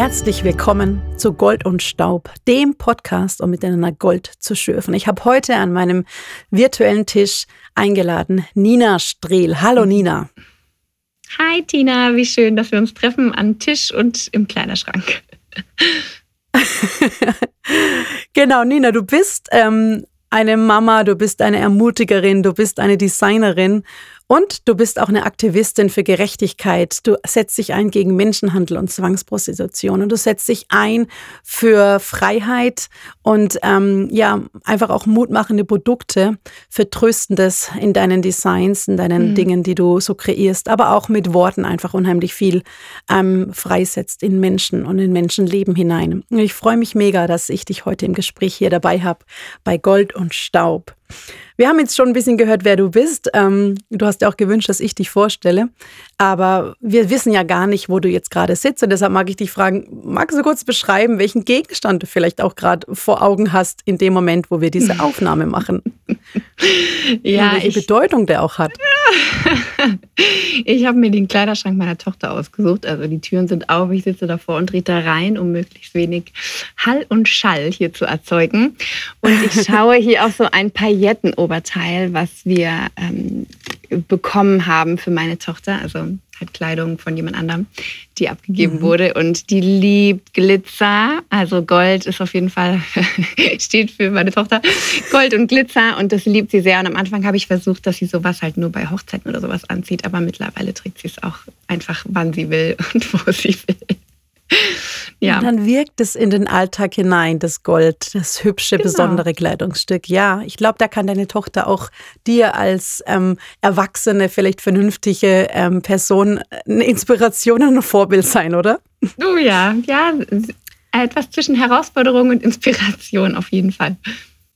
Herzlich willkommen zu Gold und Staub, dem Podcast, um miteinander Gold zu schürfen. Ich habe heute an meinem virtuellen Tisch eingeladen Nina Strehl. Hallo Nina. Hi Tina, wie schön, dass wir uns treffen an Tisch und im Kleiderschrank. genau, Nina, du bist ähm, eine Mama, du bist eine Ermutigerin, du bist eine Designerin und du bist auch eine Aktivistin für Gerechtigkeit. Du setzt dich ein gegen Menschenhandel und Zwangsprostitution und du setzt dich ein für Freiheit und ähm, ja, einfach auch mutmachende Produkte für Tröstendes in deinen Designs, in deinen mhm. Dingen, die du so kreierst, aber auch mit Worten einfach unheimlich viel ähm, freisetzt in Menschen und in Menschenleben hinein. Und ich freue mich mega, dass ich dich heute im Gespräch hier dabei habe bei Gold und Staub. Wir haben jetzt schon ein bisschen gehört, wer du bist. Ähm, du hast ja auch gewünscht, dass ich dich vorstelle. Aber wir wissen ja gar nicht, wo du jetzt gerade sitzt. Und deshalb mag ich dich fragen, magst du kurz beschreiben, welchen Gegenstand du vielleicht auch gerade vor Augen hast in dem Moment, wo wir diese Aufnahme machen? Ja, welche ich, Bedeutung der auch hat. ich habe mir den Kleiderschrank meiner Tochter ausgesucht. Also die Türen sind auf, ich sitze davor und drehe da rein, um möglichst wenig Hall und Schall hier zu erzeugen. Und ich schaue hier auf so ein Paillettenoberteil, was wir ähm, bekommen haben für meine Tochter. Also halt Kleidung von jemand anderem, die abgegeben mhm. wurde. Und die liebt Glitzer. Also Gold ist auf jeden Fall, steht für meine Tochter, Gold und Glitzer. Und das liebt sie sehr. Und am Anfang habe ich versucht, dass sie sowas halt nur bei Hochzeiten oder sowas anzieht. Aber mittlerweile trägt sie es auch einfach, wann sie will und wo sie will. Ja. Und dann wirkt es in den Alltag hinein, das Gold, das hübsche, genau. besondere Kleidungsstück. Ja, ich glaube, da kann deine Tochter auch dir als ähm, erwachsene, vielleicht vernünftige ähm, Person eine Inspiration und ein Vorbild sein, oder? Oh ja, ja, etwas zwischen Herausforderung und Inspiration auf jeden Fall.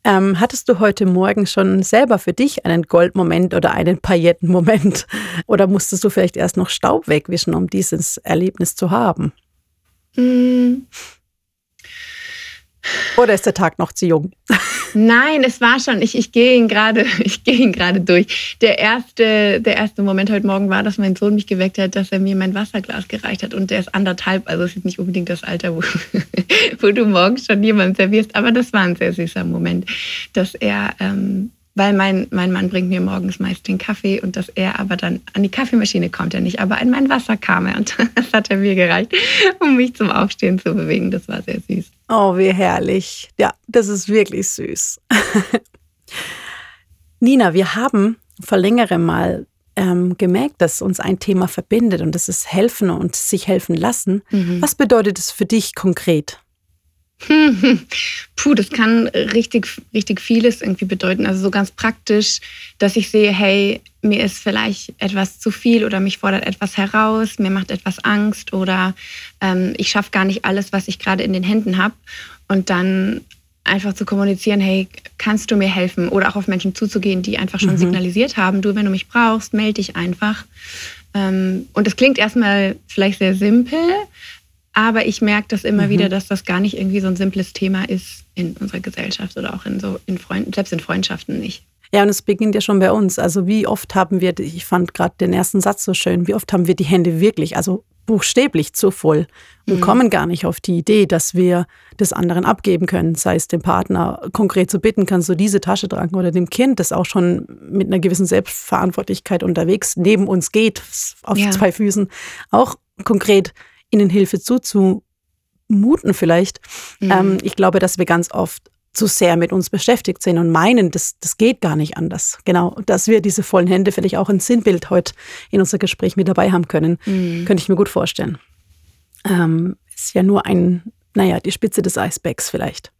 Ähm, hattest du heute Morgen schon selber für dich einen Goldmoment oder einen Paillettenmoment? Oder musstest du vielleicht erst noch Staub wegwischen, um dieses Erlebnis zu haben? Mm. Oder ist der Tag noch zu jung? Nein, es war schon. Ich, ich gehe ihn gerade, ich gehe ihn gerade durch. Der erste, der erste Moment heute Morgen war, dass mein Sohn mich geweckt hat, dass er mir mein Wasserglas gereicht hat. Und der ist anderthalb, also es ist nicht unbedingt das Alter, wo, wo du morgens schon jemandem servierst. Aber das war ein sehr süßer Moment, dass er ähm, weil mein, mein Mann bringt mir morgens meist den Kaffee und dass er aber dann an die Kaffeemaschine kommt er nicht, aber an mein Wasser kam er und das hat er mir gereicht, um mich zum Aufstehen zu bewegen. Das war sehr süß. Oh, wie herrlich. Ja, das ist wirklich süß. Nina, wir haben vor längerem mal ähm, gemerkt, dass uns ein Thema verbindet und das ist helfen und sich helfen lassen. Mhm. Was bedeutet es für dich konkret? Puh, das kann richtig, richtig vieles irgendwie bedeuten. Also so ganz praktisch, dass ich sehe, hey, mir ist vielleicht etwas zu viel oder mich fordert etwas heraus, mir macht etwas Angst oder ähm, ich schaffe gar nicht alles, was ich gerade in den Händen habe. Und dann einfach zu kommunizieren, hey, kannst du mir helfen? Oder auch auf Menschen zuzugehen, die einfach schon mhm. signalisiert haben, du, wenn du mich brauchst, melde dich einfach. Ähm, und das klingt erstmal vielleicht sehr simpel, aber ich merke das immer mhm. wieder, dass das gar nicht irgendwie so ein simples Thema ist in unserer Gesellschaft oder auch in so in Freunden, selbst in Freundschaften nicht. Ja, und es beginnt ja schon bei uns. Also wie oft haben wir, ich fand gerade den ersten Satz so schön, wie oft haben wir die Hände wirklich, also buchstäblich zu voll und mhm. kommen gar nicht auf die Idee, dass wir des anderen abgeben können, sei es dem Partner konkret zu bitten, kannst du diese Tasche tragen oder dem Kind, das auch schon mit einer gewissen Selbstverantwortlichkeit unterwegs neben uns geht, auf ja. zwei Füßen, auch konkret ihnen Hilfe zuzumuten vielleicht. Mhm. Ähm, ich glaube, dass wir ganz oft zu sehr mit uns beschäftigt sind und meinen, das, das geht gar nicht anders. Genau, dass wir diese vollen Hände vielleicht auch ein Sinnbild heute in unser Gespräch mit dabei haben können, mhm. könnte ich mir gut vorstellen. Ähm, ist ja nur ein, naja, die Spitze des Eisbergs vielleicht.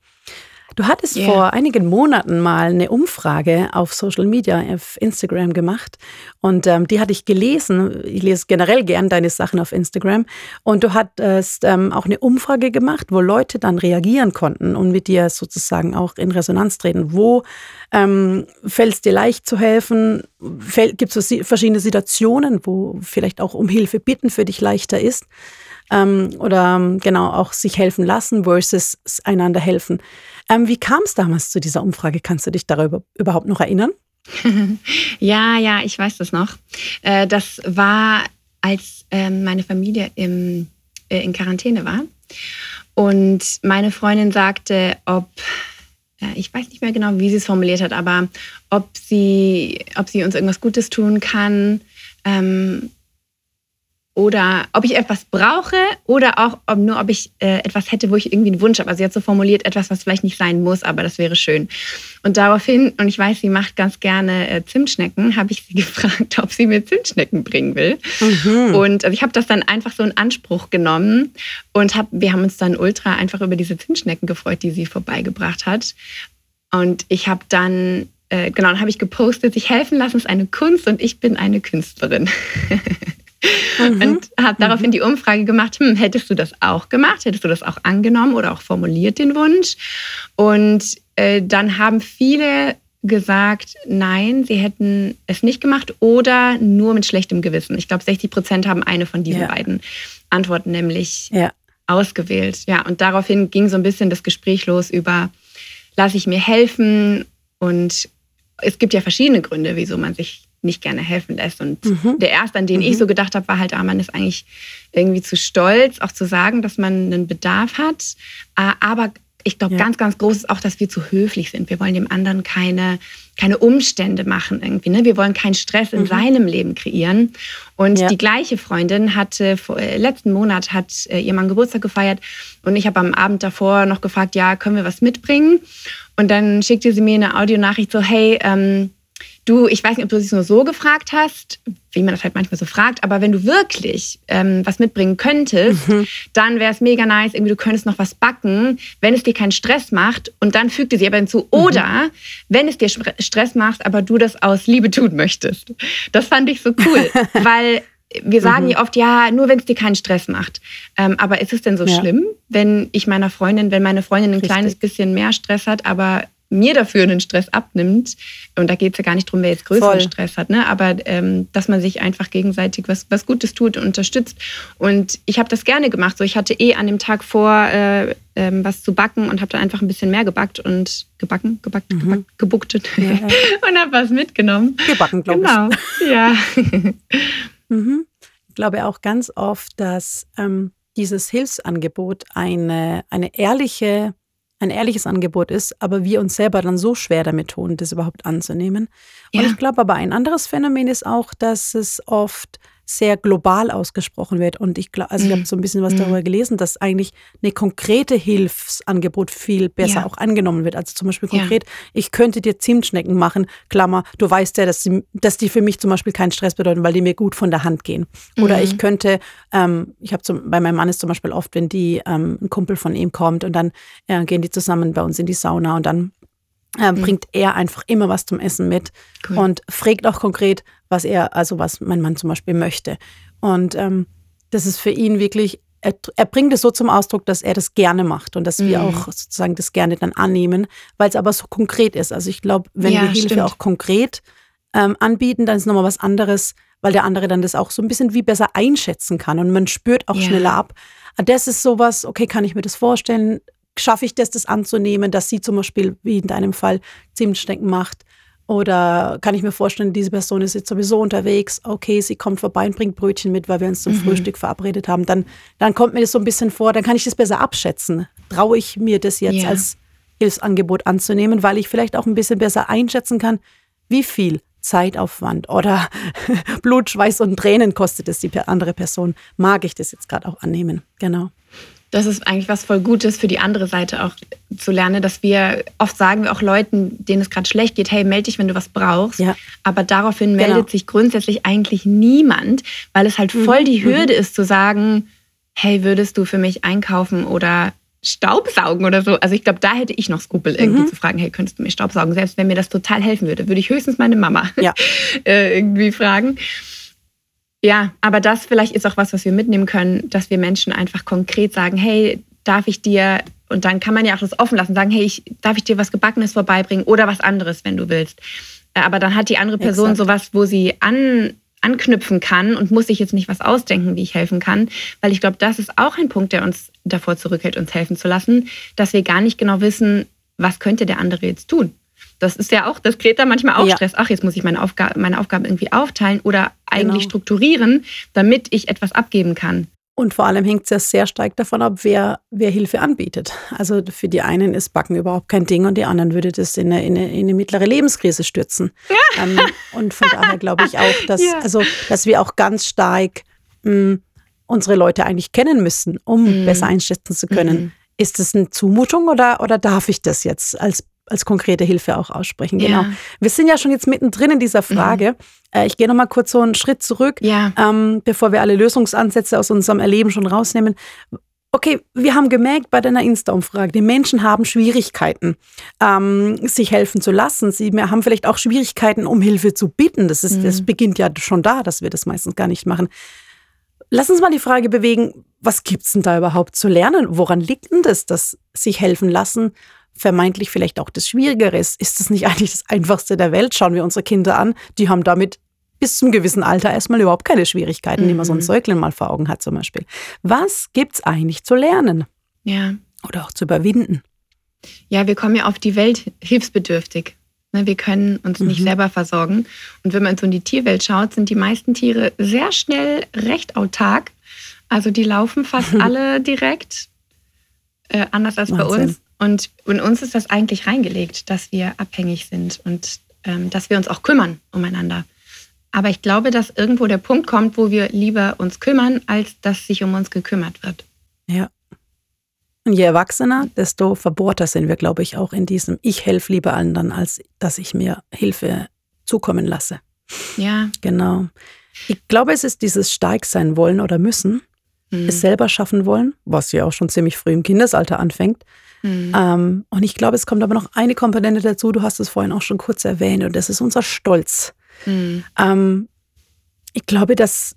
Du hattest yeah. vor einigen Monaten mal eine Umfrage auf Social Media, auf Instagram gemacht und ähm, die hatte ich gelesen. Ich lese generell gern deine Sachen auf Instagram und du hattest ähm, auch eine Umfrage gemacht, wo Leute dann reagieren konnten und mit dir sozusagen auch in Resonanz treten. Wo ähm, fällt es dir leicht zu helfen? Gibt es verschiedene Situationen, wo vielleicht auch um Hilfe bitten für dich leichter ist? Ähm, oder genau auch sich helfen lassen versus einander helfen. Ähm, wie kam es damals zu dieser Umfrage? Kannst du dich darüber überhaupt noch erinnern? ja, ja, ich weiß das noch. Äh, das war, als ähm, meine Familie im, äh, in Quarantäne war. Und meine Freundin sagte, ob, ich weiß nicht mehr genau, wie sie es formuliert hat, aber ob sie, ob sie uns irgendwas Gutes tun kann. Ähm, oder ob ich etwas brauche oder auch ob nur, ob ich äh, etwas hätte, wo ich irgendwie einen Wunsch habe. Also sie hat so formuliert, etwas, was vielleicht nicht sein muss, aber das wäre schön. Und daraufhin, und ich weiß, sie macht ganz gerne äh, Zimtschnecken, habe ich sie gefragt, ob sie mir Zimtschnecken bringen will. Mhm. Und also ich habe das dann einfach so in Anspruch genommen und hab, wir haben uns dann ultra einfach über diese Zimtschnecken gefreut, die sie vorbeigebracht hat. Und ich habe dann äh, genau, dann habe ich gepostet, sich helfen lassen ist eine Kunst und ich bin eine Künstlerin. mhm. und habe daraufhin die Umfrage gemacht, hm, hättest du das auch gemacht? Hättest du das auch angenommen oder auch formuliert, den Wunsch? Und äh, dann haben viele gesagt, nein, sie hätten es nicht gemacht oder nur mit schlechtem Gewissen. Ich glaube, 60 Prozent haben eine von diesen ja. beiden Antworten nämlich ja. ausgewählt. Ja, und daraufhin ging so ein bisschen das Gespräch los über, lasse ich mir helfen? Und es gibt ja verschiedene Gründe, wieso man sich nicht gerne helfen lässt. Und mhm. der erste, an den mhm. ich so gedacht habe, war halt, ah, man ist eigentlich irgendwie zu stolz, auch zu sagen, dass man einen Bedarf hat. Ah, aber ich glaube, ja. ganz, ganz groß ist auch, dass wir zu höflich sind. Wir wollen dem anderen keine, keine Umstände machen irgendwie. Ne? Wir wollen keinen Stress in mhm. seinem Leben kreieren. Und ja. die gleiche Freundin hatte vor, äh, letzten Monat hat äh, ihr Mann Geburtstag gefeiert und ich habe am Abend davor noch gefragt, ja, können wir was mitbringen? Und dann schickte sie mir eine Audionachricht so, hey, ähm, Du, ich weiß nicht, ob du es nur so gefragt hast, wie man das halt manchmal so fragt, aber wenn du wirklich ähm, was mitbringen könntest, mhm. dann wäre es mega nice, irgendwie du könntest noch was backen, wenn es dir keinen Stress macht und dann fügte sie aber hinzu, mhm. oder wenn es dir Stress macht, aber du das aus Liebe tun möchtest. Das fand ich so cool, weil wir sagen mhm. ja oft, ja, nur wenn es dir keinen Stress macht. Ähm, aber ist es denn so ja. schlimm, wenn ich meiner Freundin, wenn meine Freundin ein Richtig. kleines bisschen mehr Stress hat, aber mir dafür einen Stress abnimmt. Und da geht es ja gar nicht darum, wer jetzt größeren Voll. Stress hat, ne? aber ähm, dass man sich einfach gegenseitig was, was Gutes tut und unterstützt. Und ich habe das gerne gemacht. So, ich hatte eh an dem Tag vor, äh, ähm, was zu backen und habe dann einfach ein bisschen mehr gebackt und gebacken, gebackt, mhm. gebackt, gebucktet ja. und habe was mitgenommen. Gebacken, glaube genau. ich. Genau, ja. mhm. Ich glaube auch ganz oft, dass ähm, dieses Hilfsangebot eine, eine ehrliche ein ehrliches Angebot ist, aber wir uns selber dann so schwer damit tun, das überhaupt anzunehmen. Und ja. ich glaube aber ein anderes Phänomen ist auch, dass es oft sehr global ausgesprochen wird. Und ich glaube, also ich habe mhm. so ein bisschen was mhm. darüber gelesen, dass eigentlich eine konkrete Hilfsangebot viel besser ja. auch angenommen wird. Also zum Beispiel konkret, ja. ich könnte dir Zimtschnecken machen, Klammer, du weißt ja, dass, sie, dass die für mich zum Beispiel keinen Stress bedeuten, weil die mir gut von der Hand gehen. Oder mhm. ich könnte, ähm, ich habe bei meinem Mann ist zum Beispiel oft, wenn die ähm, ein Kumpel von ihm kommt und dann äh, gehen die zusammen bei uns in die Sauna und dann äh, mhm. bringt er einfach immer was zum Essen mit cool. und fragt auch konkret, was er, also was mein Mann zum Beispiel möchte. Und ähm, das ist für ihn wirklich, er, er, bringt es so zum Ausdruck, dass er das gerne macht und dass mhm. wir auch sozusagen das gerne dann annehmen, weil es aber so konkret ist. Also ich glaube, wenn ja, wir Hilfe stimmt. auch konkret ähm, anbieten, dann ist nochmal was anderes, weil der andere dann das auch so ein bisschen wie besser einschätzen kann und man spürt auch ja. schneller ab. Das ist sowas, okay, kann ich mir das vorstellen? schaffe ich das, das anzunehmen, dass sie zum Beispiel, wie in deinem Fall, Zimtschnecken macht? Oder kann ich mir vorstellen, diese Person ist jetzt sowieso unterwegs, okay, sie kommt vorbei und bringt Brötchen mit, weil wir uns zum mhm. Frühstück verabredet haben. Dann, dann kommt mir das so ein bisschen vor, dann kann ich das besser abschätzen. Traue ich mir das jetzt yeah. als Hilfsangebot anzunehmen, weil ich vielleicht auch ein bisschen besser einschätzen kann, wie viel Zeitaufwand oder Blut, Schweiß und Tränen kostet es die andere Person. Mag ich das jetzt gerade auch annehmen? Genau das ist eigentlich was voll Gutes für die andere Seite auch zu lernen, dass wir oft sagen wir auch Leuten, denen es gerade schlecht geht, hey, melde dich, wenn du was brauchst. Ja. Aber daraufhin meldet genau. sich grundsätzlich eigentlich niemand, weil es halt mhm. voll die mhm. Hürde mhm. ist zu sagen, hey, würdest du für mich einkaufen oder Staubsaugen oder so. Also ich glaube, da hätte ich noch Skrupel, irgendwie mhm. zu fragen, hey, könntest du mir Staubsaugen? Selbst wenn mir das total helfen würde, würde ich höchstens meine Mama ja. Äh, irgendwie fragen. Ja, aber das vielleicht ist auch was, was wir mitnehmen können, dass wir Menschen einfach konkret sagen, hey, darf ich dir, und dann kann man ja auch das offen lassen, sagen, hey, ich, darf ich dir was Gebackenes vorbeibringen oder was anderes, wenn du willst. Äh, aber dann hat die andere Person Exakt. sowas, wo sie an, anknüpfen kann und muss sich jetzt nicht was ausdenken, wie ich helfen kann. Weil ich glaube, das ist auch ein Punkt, der uns davor zurückhält, uns helfen zu lassen, dass wir gar nicht genau wissen, was könnte der andere jetzt tun. Das ist ja auch, das kreiert dann manchmal auch ja. Stress. Ach, jetzt muss ich meine, Aufga meine Aufgaben irgendwie aufteilen oder eigentlich genau. strukturieren, damit ich etwas abgeben kann. Und vor allem hängt es ja sehr stark davon ab, wer, wer Hilfe anbietet. Also für die einen ist Backen überhaupt kein Ding und die anderen würde das in eine, in eine, in eine mittlere Lebenskrise stürzen. Ja. Ähm, und von daher glaube ich auch, dass, ja. also, dass wir auch ganz stark mh, hm, unsere Leute eigentlich kennen müssen, um mhm. besser einschätzen zu können. Mhm. Ist das eine Zumutung oder, oder darf ich das jetzt als als konkrete Hilfe auch aussprechen. Genau. Ja. Wir sind ja schon jetzt mittendrin in dieser Frage. Mhm. Ich gehe noch mal kurz so einen Schritt zurück, ja. ähm, bevor wir alle Lösungsansätze aus unserem Erleben schon rausnehmen. Okay, wir haben gemerkt bei deiner Insta-Umfrage, die Menschen haben Schwierigkeiten, ähm, sich helfen zu lassen. Sie haben vielleicht auch Schwierigkeiten, um Hilfe zu bitten. Das, ist, mhm. das beginnt ja schon da, dass wir das meistens gar nicht machen. Lass uns mal die Frage bewegen, was gibt es denn da überhaupt zu lernen? Woran liegt denn das, dass sich helfen lassen vermeintlich vielleicht auch das Schwierigere ist? Ist das nicht eigentlich das Einfachste der Welt? Schauen wir unsere Kinder an, die haben damit bis zum gewissen Alter erstmal überhaupt keine Schwierigkeiten, mhm. die man so ein mhm. Säugling mal vor Augen hat zum Beispiel. Was gibt es eigentlich zu lernen? Ja. Oder auch zu überwinden? Ja, wir kommen ja auf die Welt hilfsbedürftig. Ne, wir können uns nicht mhm. selber versorgen. Und wenn man so in die Tierwelt schaut, sind die meisten Tiere sehr schnell recht autark. Also die laufen fast alle direkt, äh, anders als Wahnsinn. bei uns. Und in uns ist das eigentlich reingelegt, dass wir abhängig sind und ähm, dass wir uns auch kümmern umeinander. Aber ich glaube, dass irgendwo der Punkt kommt, wo wir lieber uns kümmern, als dass sich um uns gekümmert wird. Ja. Und je erwachsener, desto verbohrter sind wir, glaube ich, auch in diesem Ich helfe lieber anderen, als dass ich mir Hilfe zukommen lasse. Ja. Genau. Ich glaube, es ist dieses Stark sein wollen oder müssen, mhm. es selber schaffen wollen, was ja auch schon ziemlich früh im Kindesalter anfängt. Mhm. Ähm, und ich glaube, es kommt aber noch eine Komponente dazu, du hast es vorhin auch schon kurz erwähnt, und das ist unser Stolz. Mhm. Ähm, ich glaube, dass,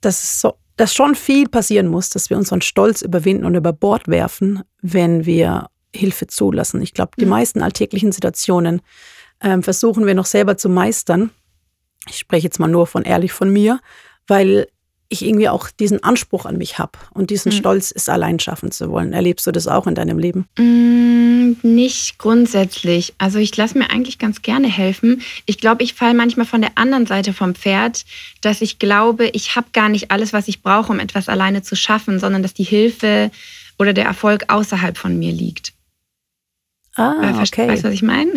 dass, so, dass schon viel passieren muss, dass wir unseren Stolz überwinden und über Bord werfen, wenn wir Hilfe zulassen. Ich glaube, die mhm. meisten alltäglichen Situationen ähm, versuchen wir noch selber zu meistern. Ich spreche jetzt mal nur von ehrlich von mir, weil ich irgendwie auch diesen Anspruch an mich habe und diesen mhm. Stolz, es allein schaffen zu wollen. Erlebst du das auch in deinem Leben? Mm, nicht grundsätzlich. Also ich lasse mir eigentlich ganz gerne helfen. Ich glaube, ich falle manchmal von der anderen Seite vom Pferd, dass ich glaube, ich habe gar nicht alles, was ich brauche, um etwas alleine zu schaffen, sondern dass die Hilfe oder der Erfolg außerhalb von mir liegt. Ah, okay. Weißt du, was ich meine?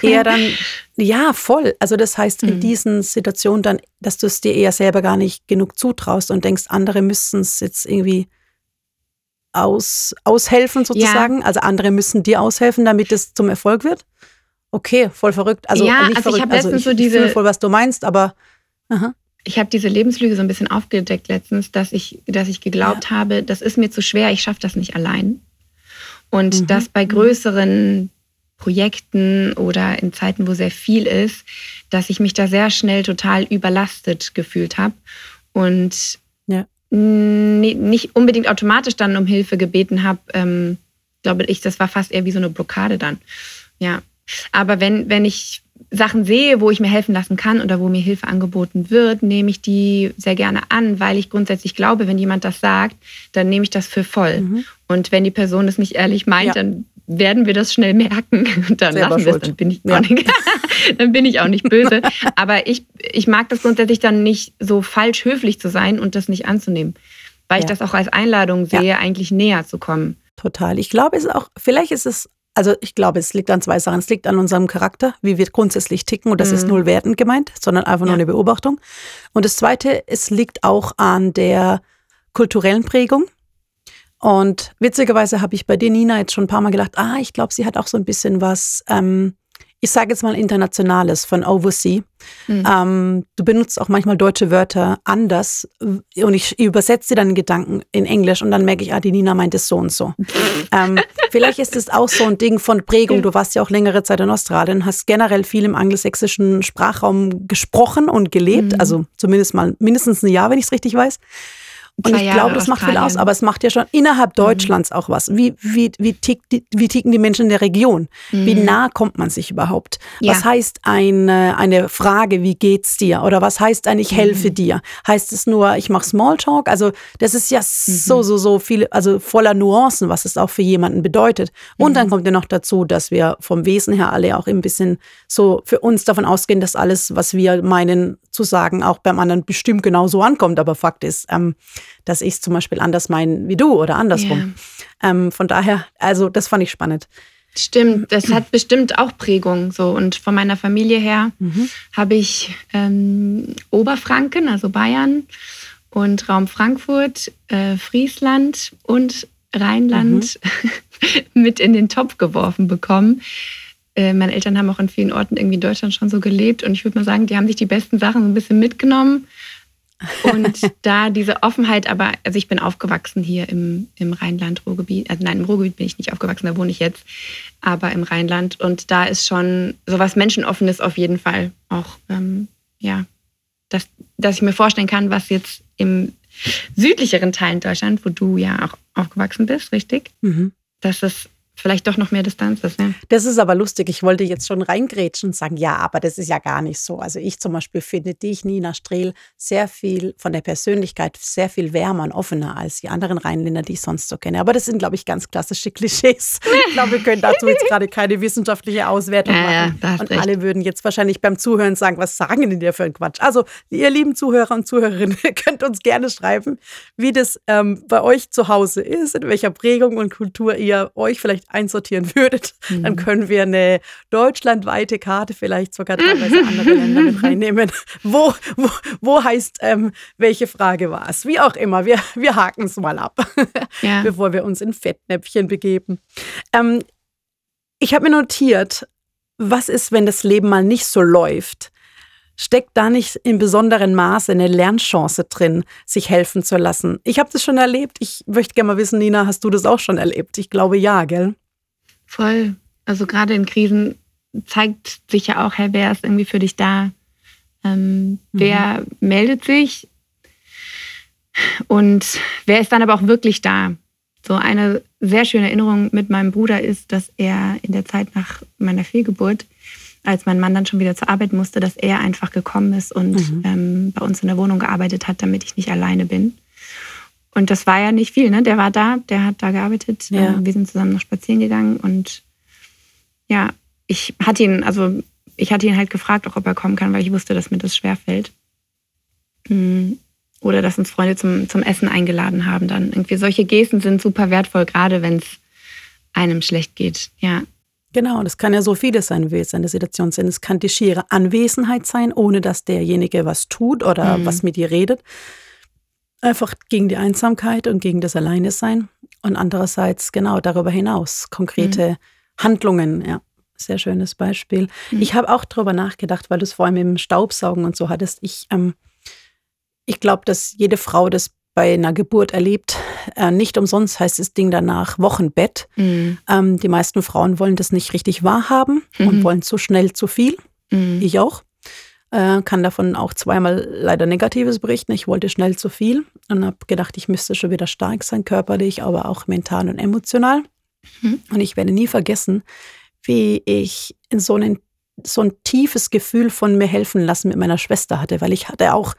Eher dann, ja, voll. Also das heißt in mhm. diesen Situationen dann, dass du es dir eher selber gar nicht genug zutraust und denkst, andere müssen es jetzt irgendwie aus, aushelfen sozusagen. Ja. Also andere müssen dir aushelfen, damit es zum Erfolg wird. Okay, voll verrückt. Also ja, nicht also verrückt. ich habe letztens also ich so diese voll, was du meinst, aber aha. ich habe diese Lebenslüge so ein bisschen aufgedeckt letztens, dass ich, dass ich geglaubt ja. habe, das ist mir zu schwer, ich schaffe das nicht allein. Und mhm. dass bei größeren Projekten oder in Zeiten, wo sehr viel ist, dass ich mich da sehr schnell total überlastet gefühlt habe und ja. nicht unbedingt automatisch dann um Hilfe gebeten habe. Ähm, glaube ich, das war fast eher wie so eine Blockade dann. Ja. Aber wenn, wenn ich Sachen sehe, wo ich mir helfen lassen kann oder wo mir Hilfe angeboten wird, nehme ich die sehr gerne an, weil ich grundsätzlich glaube, wenn jemand das sagt, dann nehme ich das für voll. Mhm. Und wenn die Person das nicht ehrlich meint, ja. dann werden wir das schnell merken. Dann Selber lassen wir es. Dann bin ich, ja. nicht, dann bin ich auch nicht böse. Aber ich, ich mag das grundsätzlich dann nicht so falsch höflich zu sein und das nicht anzunehmen. Weil ja. ich das auch als Einladung sehe, eigentlich näher zu kommen. Total. Ich glaube, es ist auch, vielleicht ist es, also ich glaube, es liegt an zwei Sachen. Es liegt an unserem Charakter, wie wir grundsätzlich ticken. Und das mhm. ist null wertend gemeint, sondern einfach nur eine Beobachtung. Und das Zweite, es liegt auch an der kulturellen Prägung. Und witzigerweise habe ich bei dir, Nina, jetzt schon ein paar Mal gedacht, ah, ich glaube, sie hat auch so ein bisschen was, ähm, ich sage jetzt mal Internationales von Oversea. Mhm. Ähm, du benutzt auch manchmal deutsche Wörter anders und ich übersetze dann Gedanken in Englisch und dann merke ich, ah, die Nina meint es so und so. ähm, vielleicht ist es auch so ein Ding von Prägung. Du warst ja auch längere Zeit in Australien, hast generell viel im angelsächsischen Sprachraum gesprochen und gelebt, mhm. also zumindest mal mindestens ein Jahr, wenn ich es richtig weiß. Und ich glaube, das macht viel aus, aber es macht ja schon innerhalb mhm. Deutschlands auch was. Wie, wie, wie, tickt die, wie ticken die Menschen in der Region? Mhm. Wie nah kommt man sich überhaupt? Ja. Was heißt eine, eine Frage, wie geht's dir? Oder was heißt ein Ich helfe mhm. dir? Heißt es nur, ich mache Smalltalk? Also das ist ja mhm. so, so, so viel, also voller Nuancen, was es auch für jemanden bedeutet. Und dann mhm. kommt ja noch dazu, dass wir vom Wesen her alle auch ein bisschen so für uns davon ausgehen, dass alles, was wir meinen zu sagen, auch beim anderen bestimmt genauso ankommt. Aber Fakt ist, ähm, dass ich es zum Beispiel anders meine wie du oder andersrum. Ja. Ähm, von daher, also das fand ich spannend. Stimmt, das hat bestimmt auch Prägung. So. Und von meiner Familie her mhm. habe ich ähm, Oberfranken, also Bayern, und Raum Frankfurt, äh, Friesland und Rheinland mhm. mit in den Topf geworfen bekommen. Äh, meine Eltern haben auch in vielen Orten irgendwie in Deutschland schon so gelebt und ich würde mal sagen, die haben sich die besten Sachen so ein bisschen mitgenommen. Und da diese Offenheit, aber, also ich bin aufgewachsen hier im, im Rheinland-Ruhrgebiet, also nein, im Ruhrgebiet bin ich nicht aufgewachsen, da wohne ich jetzt, aber im Rheinland. Und da ist schon sowas Menschenoffenes auf jeden Fall auch, ähm, ja, dass, dass ich mir vorstellen kann, was jetzt im südlicheren Teilen Deutschland, wo du ja auch aufgewachsen bist, richtig? Mhm. Dass es vielleicht doch noch mehr Distanz ist. Ne? Das ist aber lustig. Ich wollte jetzt schon reingrätschen und sagen, ja, aber das ist ja gar nicht so. Also ich zum Beispiel finde dich, Nina Strehl, sehr viel von der Persönlichkeit sehr viel wärmer und offener als die anderen Rheinländer, die ich sonst so kenne. Aber das sind, glaube ich, ganz klassische Klischees. Ich glaube, wir können dazu jetzt gerade keine wissenschaftliche Auswertung ja, machen. Ja, und recht. alle würden jetzt wahrscheinlich beim Zuhören sagen, was sagen denn dir für ein Quatsch? Also, ihr lieben Zuhörer und Zuhörerinnen, könnt uns gerne schreiben, wie das ähm, bei euch zu Hause ist, in welcher Prägung und Kultur ihr euch vielleicht einsortieren würdet, mhm. dann können wir eine deutschlandweite Karte, vielleicht sogar teilweise andere Länder mit reinnehmen. Wo, wo, wo heißt, ähm, welche Frage war es? Wie auch immer, wir, wir haken es mal ab, ja. bevor wir uns in Fettnäpfchen begeben. Ähm, ich habe mir notiert, was ist, wenn das Leben mal nicht so läuft? Steckt da nicht in besonderem Maße eine Lernchance drin, sich helfen zu lassen? Ich habe das schon erlebt. Ich möchte gerne mal wissen, Nina, hast du das auch schon erlebt? Ich glaube ja, gell? Voll. Also gerade in Krisen zeigt sich ja auch, hey, wer ist irgendwie für dich da? Ähm, mhm. Wer meldet sich? Und wer ist dann aber auch wirklich da? So eine sehr schöne Erinnerung mit meinem Bruder ist, dass er in der Zeit nach meiner Fehlgeburt, als mein Mann dann schon wieder zur Arbeit musste, dass er einfach gekommen ist und mhm. ähm, bei uns in der Wohnung gearbeitet hat, damit ich nicht alleine bin. Und das war ja nicht viel, ne? Der war da, der hat da gearbeitet. Ja. Ähm, wir sind zusammen noch spazieren gegangen und ja, ich hatte ihn, also ich hatte ihn halt gefragt, auch ob er kommen kann, weil ich wusste, dass mir das schwerfällt. Hm. Oder dass uns Freunde zum, zum Essen eingeladen haben. Dann irgendwie solche Gesten sind super wertvoll, gerade wenn es einem schlecht geht. Ja. Genau, das kann ja so vieles sein, wie es eine Situation sind. Es kann die schiere Anwesenheit sein, ohne dass derjenige was tut oder mhm. was mit dir redet. Einfach gegen die Einsamkeit und gegen das Alleinesein. Und andererseits, genau, darüber hinaus, konkrete mhm. Handlungen, ja. Sehr schönes Beispiel. Mhm. Ich habe auch darüber nachgedacht, weil du es vor allem im Staubsaugen und so hattest. Ich, ähm, ich glaube, dass jede Frau das bei einer Geburt erlebt. Äh, nicht umsonst heißt das Ding danach Wochenbett. Mhm. Ähm, die meisten Frauen wollen das nicht richtig wahrhaben mhm. und wollen zu schnell zu viel. Mhm. Ich auch. Äh, kann davon auch zweimal leider Negatives berichten. Ich wollte schnell zu viel und habe gedacht, ich müsste schon wieder stark sein, körperlich, aber auch mental und emotional. Mhm. Und ich werde nie vergessen, wie ich in so, einen, so ein tiefes Gefühl von mir helfen lassen mit meiner Schwester hatte, weil ich hatte auch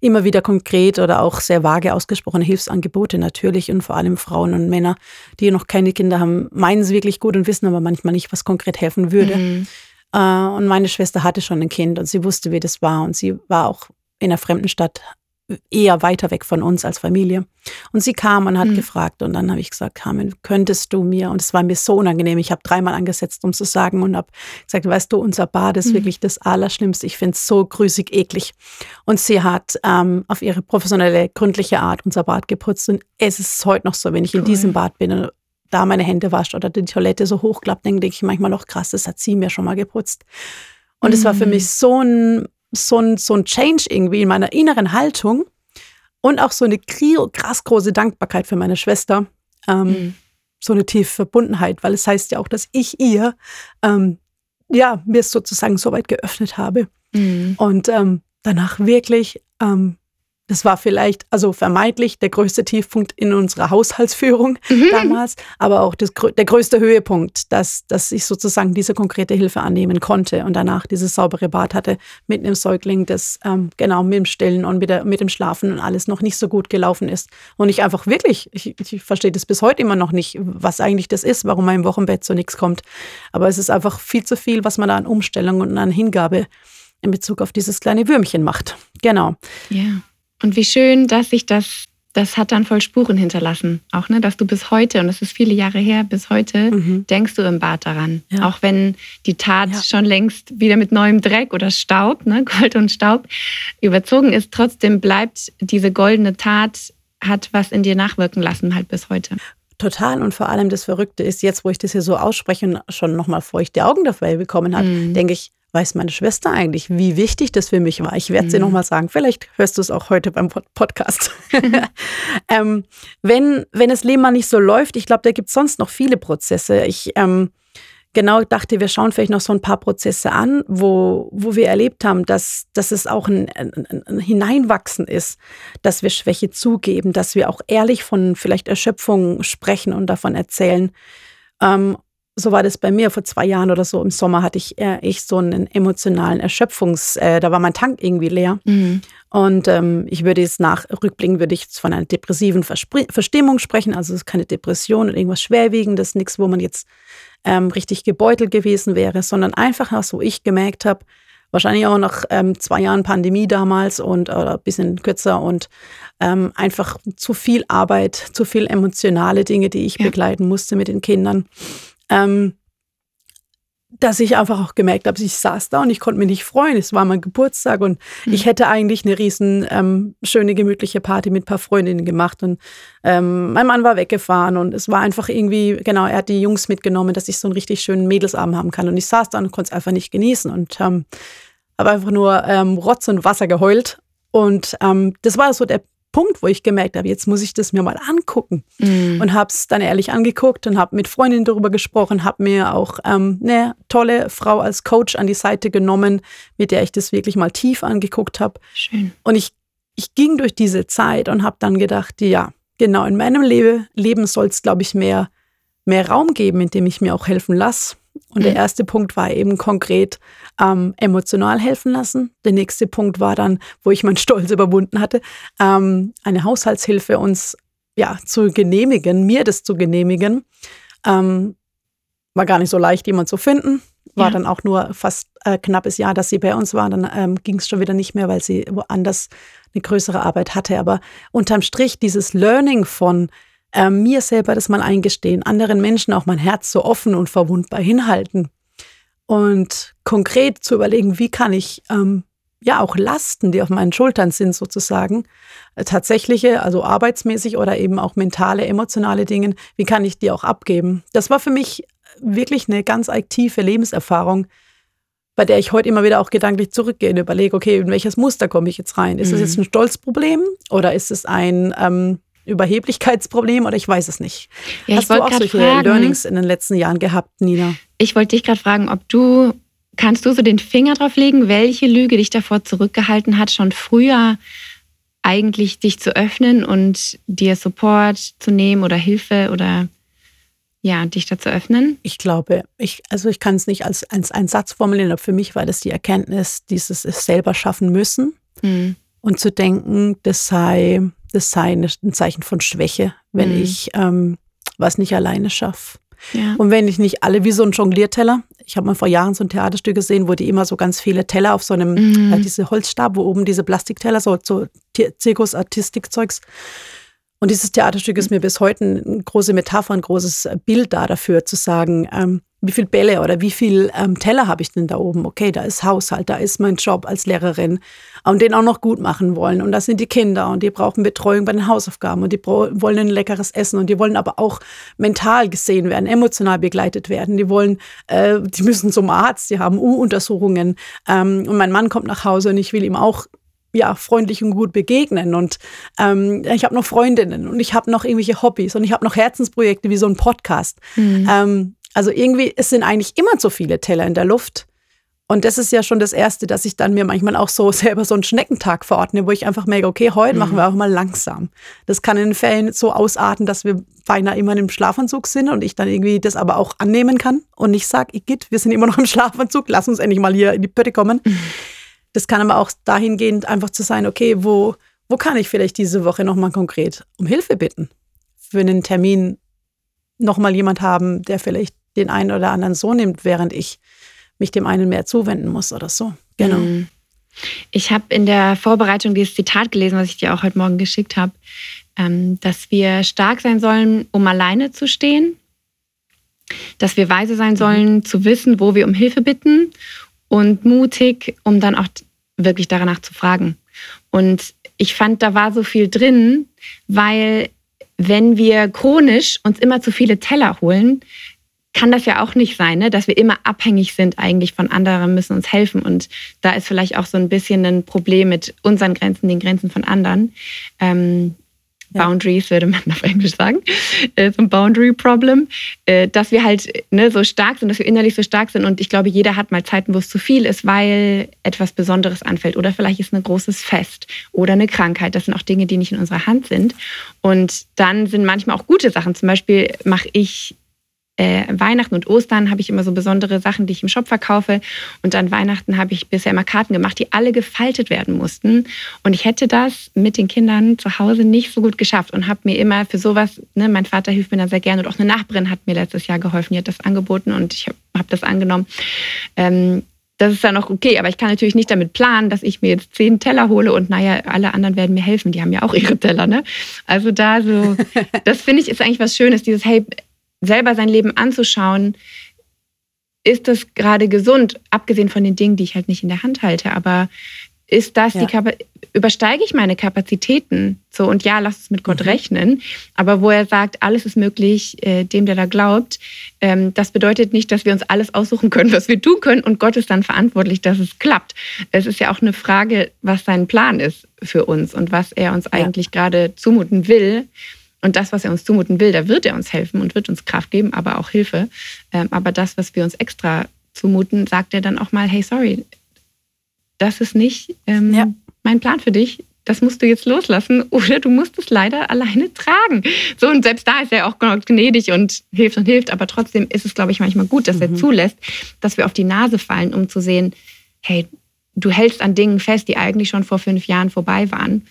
immer wieder konkret oder auch sehr vage ausgesprochene Hilfsangebote natürlich und vor allem Frauen und Männer, die noch keine Kinder haben, meinen es wirklich gut und wissen aber manchmal nicht, was konkret helfen würde. Mhm. Äh, und meine Schwester hatte schon ein Kind und sie wusste, wie das war. Und sie war auch in einer fremden Stadt eher weiter weg von uns als Familie. Und sie kam und hat mhm. gefragt und dann habe ich gesagt, Carmen, könntest du mir, und es war mir so unangenehm, ich habe dreimal angesetzt, um zu sagen und habe gesagt, weißt du, unser Bad ist mhm. wirklich das Allerschlimmste, ich finde es so grüßig eklig. Und sie hat ähm, auf ihre professionelle, gründliche Art unser Bad geputzt und es ist heute noch so, wenn ich cool. in diesem Bad bin da meine Hände wascht oder die Toilette so hochklappt, dann denke ich manchmal noch krass, das hat sie mir schon mal geputzt. Und es mhm. war für mich so ein, so, ein, so ein Change irgendwie in meiner inneren Haltung und auch so eine krass große Dankbarkeit für meine Schwester. Ähm, mhm. So eine tiefe Verbundenheit, weil es heißt ja auch, dass ich ihr, ähm, ja, mir sozusagen so weit geöffnet habe. Mhm. Und ähm, danach wirklich ähm, das war vielleicht, also vermeintlich, der größte Tiefpunkt in unserer Haushaltsführung mhm. damals, aber auch das, der größte Höhepunkt, dass, dass ich sozusagen diese konkrete Hilfe annehmen konnte und danach dieses saubere Bad hatte mit einem Säugling, das ähm, genau mit dem Stillen und mit, der, mit dem Schlafen und alles noch nicht so gut gelaufen ist. Und ich einfach wirklich, ich, ich verstehe das bis heute immer noch nicht, was eigentlich das ist, warum mein Wochenbett so nichts kommt. Aber es ist einfach viel zu viel, was man da an Umstellung und an Hingabe in Bezug auf dieses kleine Würmchen macht. Genau. Ja. Und wie schön, dass sich das das hat dann voll Spuren hinterlassen. Auch, ne, dass du bis heute, und das ist viele Jahre her, bis heute mhm. denkst du im Bad daran. Ja. Auch wenn die Tat ja. schon längst wieder mit neuem Dreck oder Staub, ne, Gold und Staub, überzogen ist, trotzdem bleibt diese goldene Tat, hat was in dir nachwirken lassen, halt bis heute. Total und vor allem das Verrückte ist, jetzt wo ich das hier so ausspreche und schon nochmal feuchte Augen dabei bekommen habe, mhm. denke ich, weiß meine Schwester eigentlich, wie wichtig das für mich war? Ich werde mhm. sie nochmal sagen. Vielleicht hörst du es auch heute beim Podcast. ähm, wenn, wenn das Leben mal nicht so läuft, ich glaube, da gibt es sonst noch viele Prozesse. Ich ähm, genau dachte, wir schauen vielleicht noch so ein paar Prozesse an, wo, wo wir erlebt haben, dass, dass es auch ein, ein, ein Hineinwachsen ist, dass wir Schwäche zugeben, dass wir auch ehrlich von vielleicht Erschöpfung sprechen und davon erzählen. Ähm, so war das bei mir vor zwei Jahren oder so. Im Sommer hatte ich äh, ich so einen emotionalen Erschöpfungs, äh, da war mein Tank irgendwie leer. Mhm. Und ähm, ich würde jetzt nach rückblicken, würde ich jetzt von einer depressiven Verspr Verstimmung sprechen. Also es ist keine Depression oder irgendwas Schwerwiegendes, nichts, wo man jetzt ähm, richtig gebeutelt gewesen wäre, sondern einfach, was wo ich gemerkt habe, wahrscheinlich auch nach ähm, zwei Jahren Pandemie damals und oder ein bisschen kürzer und ähm, einfach zu viel Arbeit, zu viel emotionale Dinge, die ich ja. begleiten musste mit den Kindern ähm, dass ich einfach auch gemerkt habe, ich saß da und ich konnte mich nicht freuen. Es war mein Geburtstag und mhm. ich hätte eigentlich eine riesen ähm, schöne, gemütliche Party mit ein paar Freundinnen gemacht. Und ähm, mein Mann war weggefahren und es war einfach irgendwie, genau, er hat die Jungs mitgenommen, dass ich so einen richtig schönen Mädelsabend haben kann. Und ich saß da und konnte es einfach nicht genießen und ähm, habe einfach nur ähm, Rotz und Wasser geheult. Und ähm, das war so der Punkt, wo ich gemerkt habe, jetzt muss ich das mir mal angucken. Mm. Und habe es dann ehrlich angeguckt und habe mit Freundinnen darüber gesprochen, habe mir auch ähm, eine tolle Frau als Coach an die Seite genommen, mit der ich das wirklich mal tief angeguckt habe. Schön. Und ich, ich ging durch diese Zeit und habe dann gedacht, ja, genau, in meinem Leben, Leben soll es, glaube ich, mehr, mehr Raum geben, in dem ich mir auch helfen lasse. Und der erste Punkt war eben konkret ähm, emotional helfen lassen. Der nächste Punkt war dann, wo ich meinen Stolz überwunden hatte, ähm, eine Haushaltshilfe uns ja zu genehmigen, mir das zu genehmigen. Ähm, war gar nicht so leicht, jemand zu finden. War ja. dann auch nur fast äh, knappes Jahr, dass sie bei uns war. Dann ähm, ging es schon wieder nicht mehr, weil sie woanders eine größere Arbeit hatte. Aber unterm Strich dieses Learning von äh, mir selber das mal eingestehen, anderen Menschen auch mein Herz so offen und verwundbar hinhalten und konkret zu überlegen, wie kann ich ähm, ja auch Lasten, die auf meinen Schultern sind sozusagen, äh, tatsächliche, also arbeitsmäßig oder eben auch mentale, emotionale Dinge, wie kann ich die auch abgeben? Das war für mich wirklich eine ganz aktive Lebenserfahrung, bei der ich heute immer wieder auch gedanklich zurückgehe und überlege, okay, in welches Muster komme ich jetzt rein? Ist es mhm. jetzt ein Stolzproblem oder ist es ein ähm, Überheblichkeitsproblem oder ich weiß es nicht. Ja, Hast du auch solche fragen, Learnings in den letzten Jahren gehabt, Nina? Ich wollte dich gerade fragen, ob du, kannst du so den Finger drauf legen, welche Lüge dich davor zurückgehalten hat, schon früher eigentlich dich zu öffnen und dir Support zu nehmen oder Hilfe oder ja, dich da zu öffnen? Ich glaube, ich, also ich kann es nicht als, als einen Satz formulieren, aber für mich war das die Erkenntnis, dieses es selber schaffen müssen mhm. und zu denken, das sei das sei ein Zeichen von Schwäche, wenn mhm. ich ähm, was nicht alleine schaffe. Ja. Und wenn ich nicht alle wie so ein Jonglierteller, ich habe mal vor Jahren so ein Theaterstück gesehen, wo die immer so ganz viele Teller auf so einem, mhm. äh, diese Holzstab, wo oben diese Plastikteller, so, so Zirkus-Artistik-Zeugs. Und dieses Theaterstück ist mir bis heute eine große Metapher, ein großes Bild da dafür, zu sagen, ähm, wie viel Bälle oder wie viel ähm, Teller habe ich denn da oben? Okay, da ist Haushalt, da ist mein Job als Lehrerin und den auch noch gut machen wollen. Und das sind die Kinder und die brauchen Betreuung bei den Hausaufgaben und die wollen ein leckeres Essen und die wollen aber auch mental gesehen werden, emotional begleitet werden. Die wollen, äh, die müssen zum Arzt, die haben U-Untersuchungen ähm, und mein Mann kommt nach Hause und ich will ihm auch ja, freundlich und gut begegnen. Und ähm, ich habe noch Freundinnen und ich habe noch irgendwelche Hobbys und ich habe noch Herzensprojekte wie so ein Podcast. Mhm. Ähm, also irgendwie, es sind eigentlich immer zu viele Teller in der Luft. Und das ist ja schon das Erste, dass ich dann mir manchmal auch so selber so einen Schneckentag verordne, wo ich einfach merke, okay, heute mhm. machen wir auch mal langsam. Das kann in Fällen so ausarten, dass wir beinahe immer im Schlafanzug sind und ich dann irgendwie das aber auch annehmen kann und nicht sage, Igitt, wir sind immer noch im Schlafanzug, lass uns endlich mal hier in die Pötte kommen. Mhm. Das kann aber auch dahingehend einfach zu sein, okay, wo, wo kann ich vielleicht diese Woche nochmal konkret um Hilfe bitten? Für einen Termin nochmal jemand haben, der vielleicht den einen oder anderen so nimmt, während ich mich dem einen mehr zuwenden muss oder so. Genau. Mhm. Ich habe in der Vorbereitung dieses Zitat gelesen, was ich dir auch heute Morgen geschickt habe. ähm, dass wir stark sein sollen, um alleine zu stehen, dass wir weise sein mhm. sollen, zu wissen, wo wir um Hilfe bitten und mutig, um dann auch wirklich danach zu fragen. Und ich fand, da war so viel drin, weil wenn wir chronisch uns immer zu viele Teller holen, kann das ja auch nicht sein, ne? dass wir immer abhängig sind eigentlich von anderen, müssen uns helfen. Und da ist vielleicht auch so ein bisschen ein Problem mit unseren Grenzen, den Grenzen von anderen. Ähm, ja. Boundaries würde man auf Englisch sagen, äh, so ein Boundary Problem, äh, dass wir halt ne, so stark sind, dass wir innerlich so stark sind. Und ich glaube, jeder hat mal Zeiten, wo es zu viel ist, weil etwas Besonderes anfällt. Oder vielleicht ist ein großes Fest oder eine Krankheit. Das sind auch Dinge, die nicht in unserer Hand sind. Und dann sind manchmal auch gute Sachen. Zum Beispiel mache ich äh, Weihnachten und Ostern habe ich immer so besondere Sachen, die ich im Shop verkaufe. Und an Weihnachten habe ich bisher immer Karten gemacht, die alle gefaltet werden mussten. Und ich hätte das mit den Kindern zu Hause nicht so gut geschafft und habe mir immer für sowas, ne, mein Vater hilft mir da sehr gerne und auch eine Nachbarin hat mir letztes Jahr geholfen, die hat das angeboten und ich habe hab das angenommen. Ähm, das ist dann auch okay, aber ich kann natürlich nicht damit planen, dass ich mir jetzt zehn Teller hole und naja, alle anderen werden mir helfen, die haben ja auch ihre Teller, ne? Also da so, das finde ich ist eigentlich was Schönes, dieses, hey, selber sein Leben anzuschauen, ist das gerade gesund, abgesehen von den Dingen, die ich halt nicht in der Hand halte, aber ist das ja. die Kap übersteige ich meine Kapazitäten? So und ja, lass es mit Gott mhm. rechnen, aber wo er sagt, alles ist möglich, äh, dem der da glaubt, ähm, das bedeutet nicht, dass wir uns alles aussuchen können, was wir tun können und Gott ist dann verantwortlich, dass es klappt. Es ist ja auch eine Frage, was sein Plan ist für uns und was er uns ja. eigentlich gerade zumuten will. Und das, was er uns zumuten will, da wird er uns helfen und wird uns Kraft geben, aber auch Hilfe. Ähm, aber das, was wir uns extra zumuten, sagt er dann auch mal, hey, sorry, das ist nicht ähm, ja. mein Plan für dich. Das musst du jetzt loslassen oder du musst es leider alleine tragen. So, und selbst da ist er auch gnädig und hilft und hilft. Aber trotzdem ist es, glaube ich, manchmal gut, dass mhm. er zulässt, dass wir auf die Nase fallen, um zu sehen, hey, du hältst an Dingen fest, die eigentlich schon vor fünf Jahren vorbei waren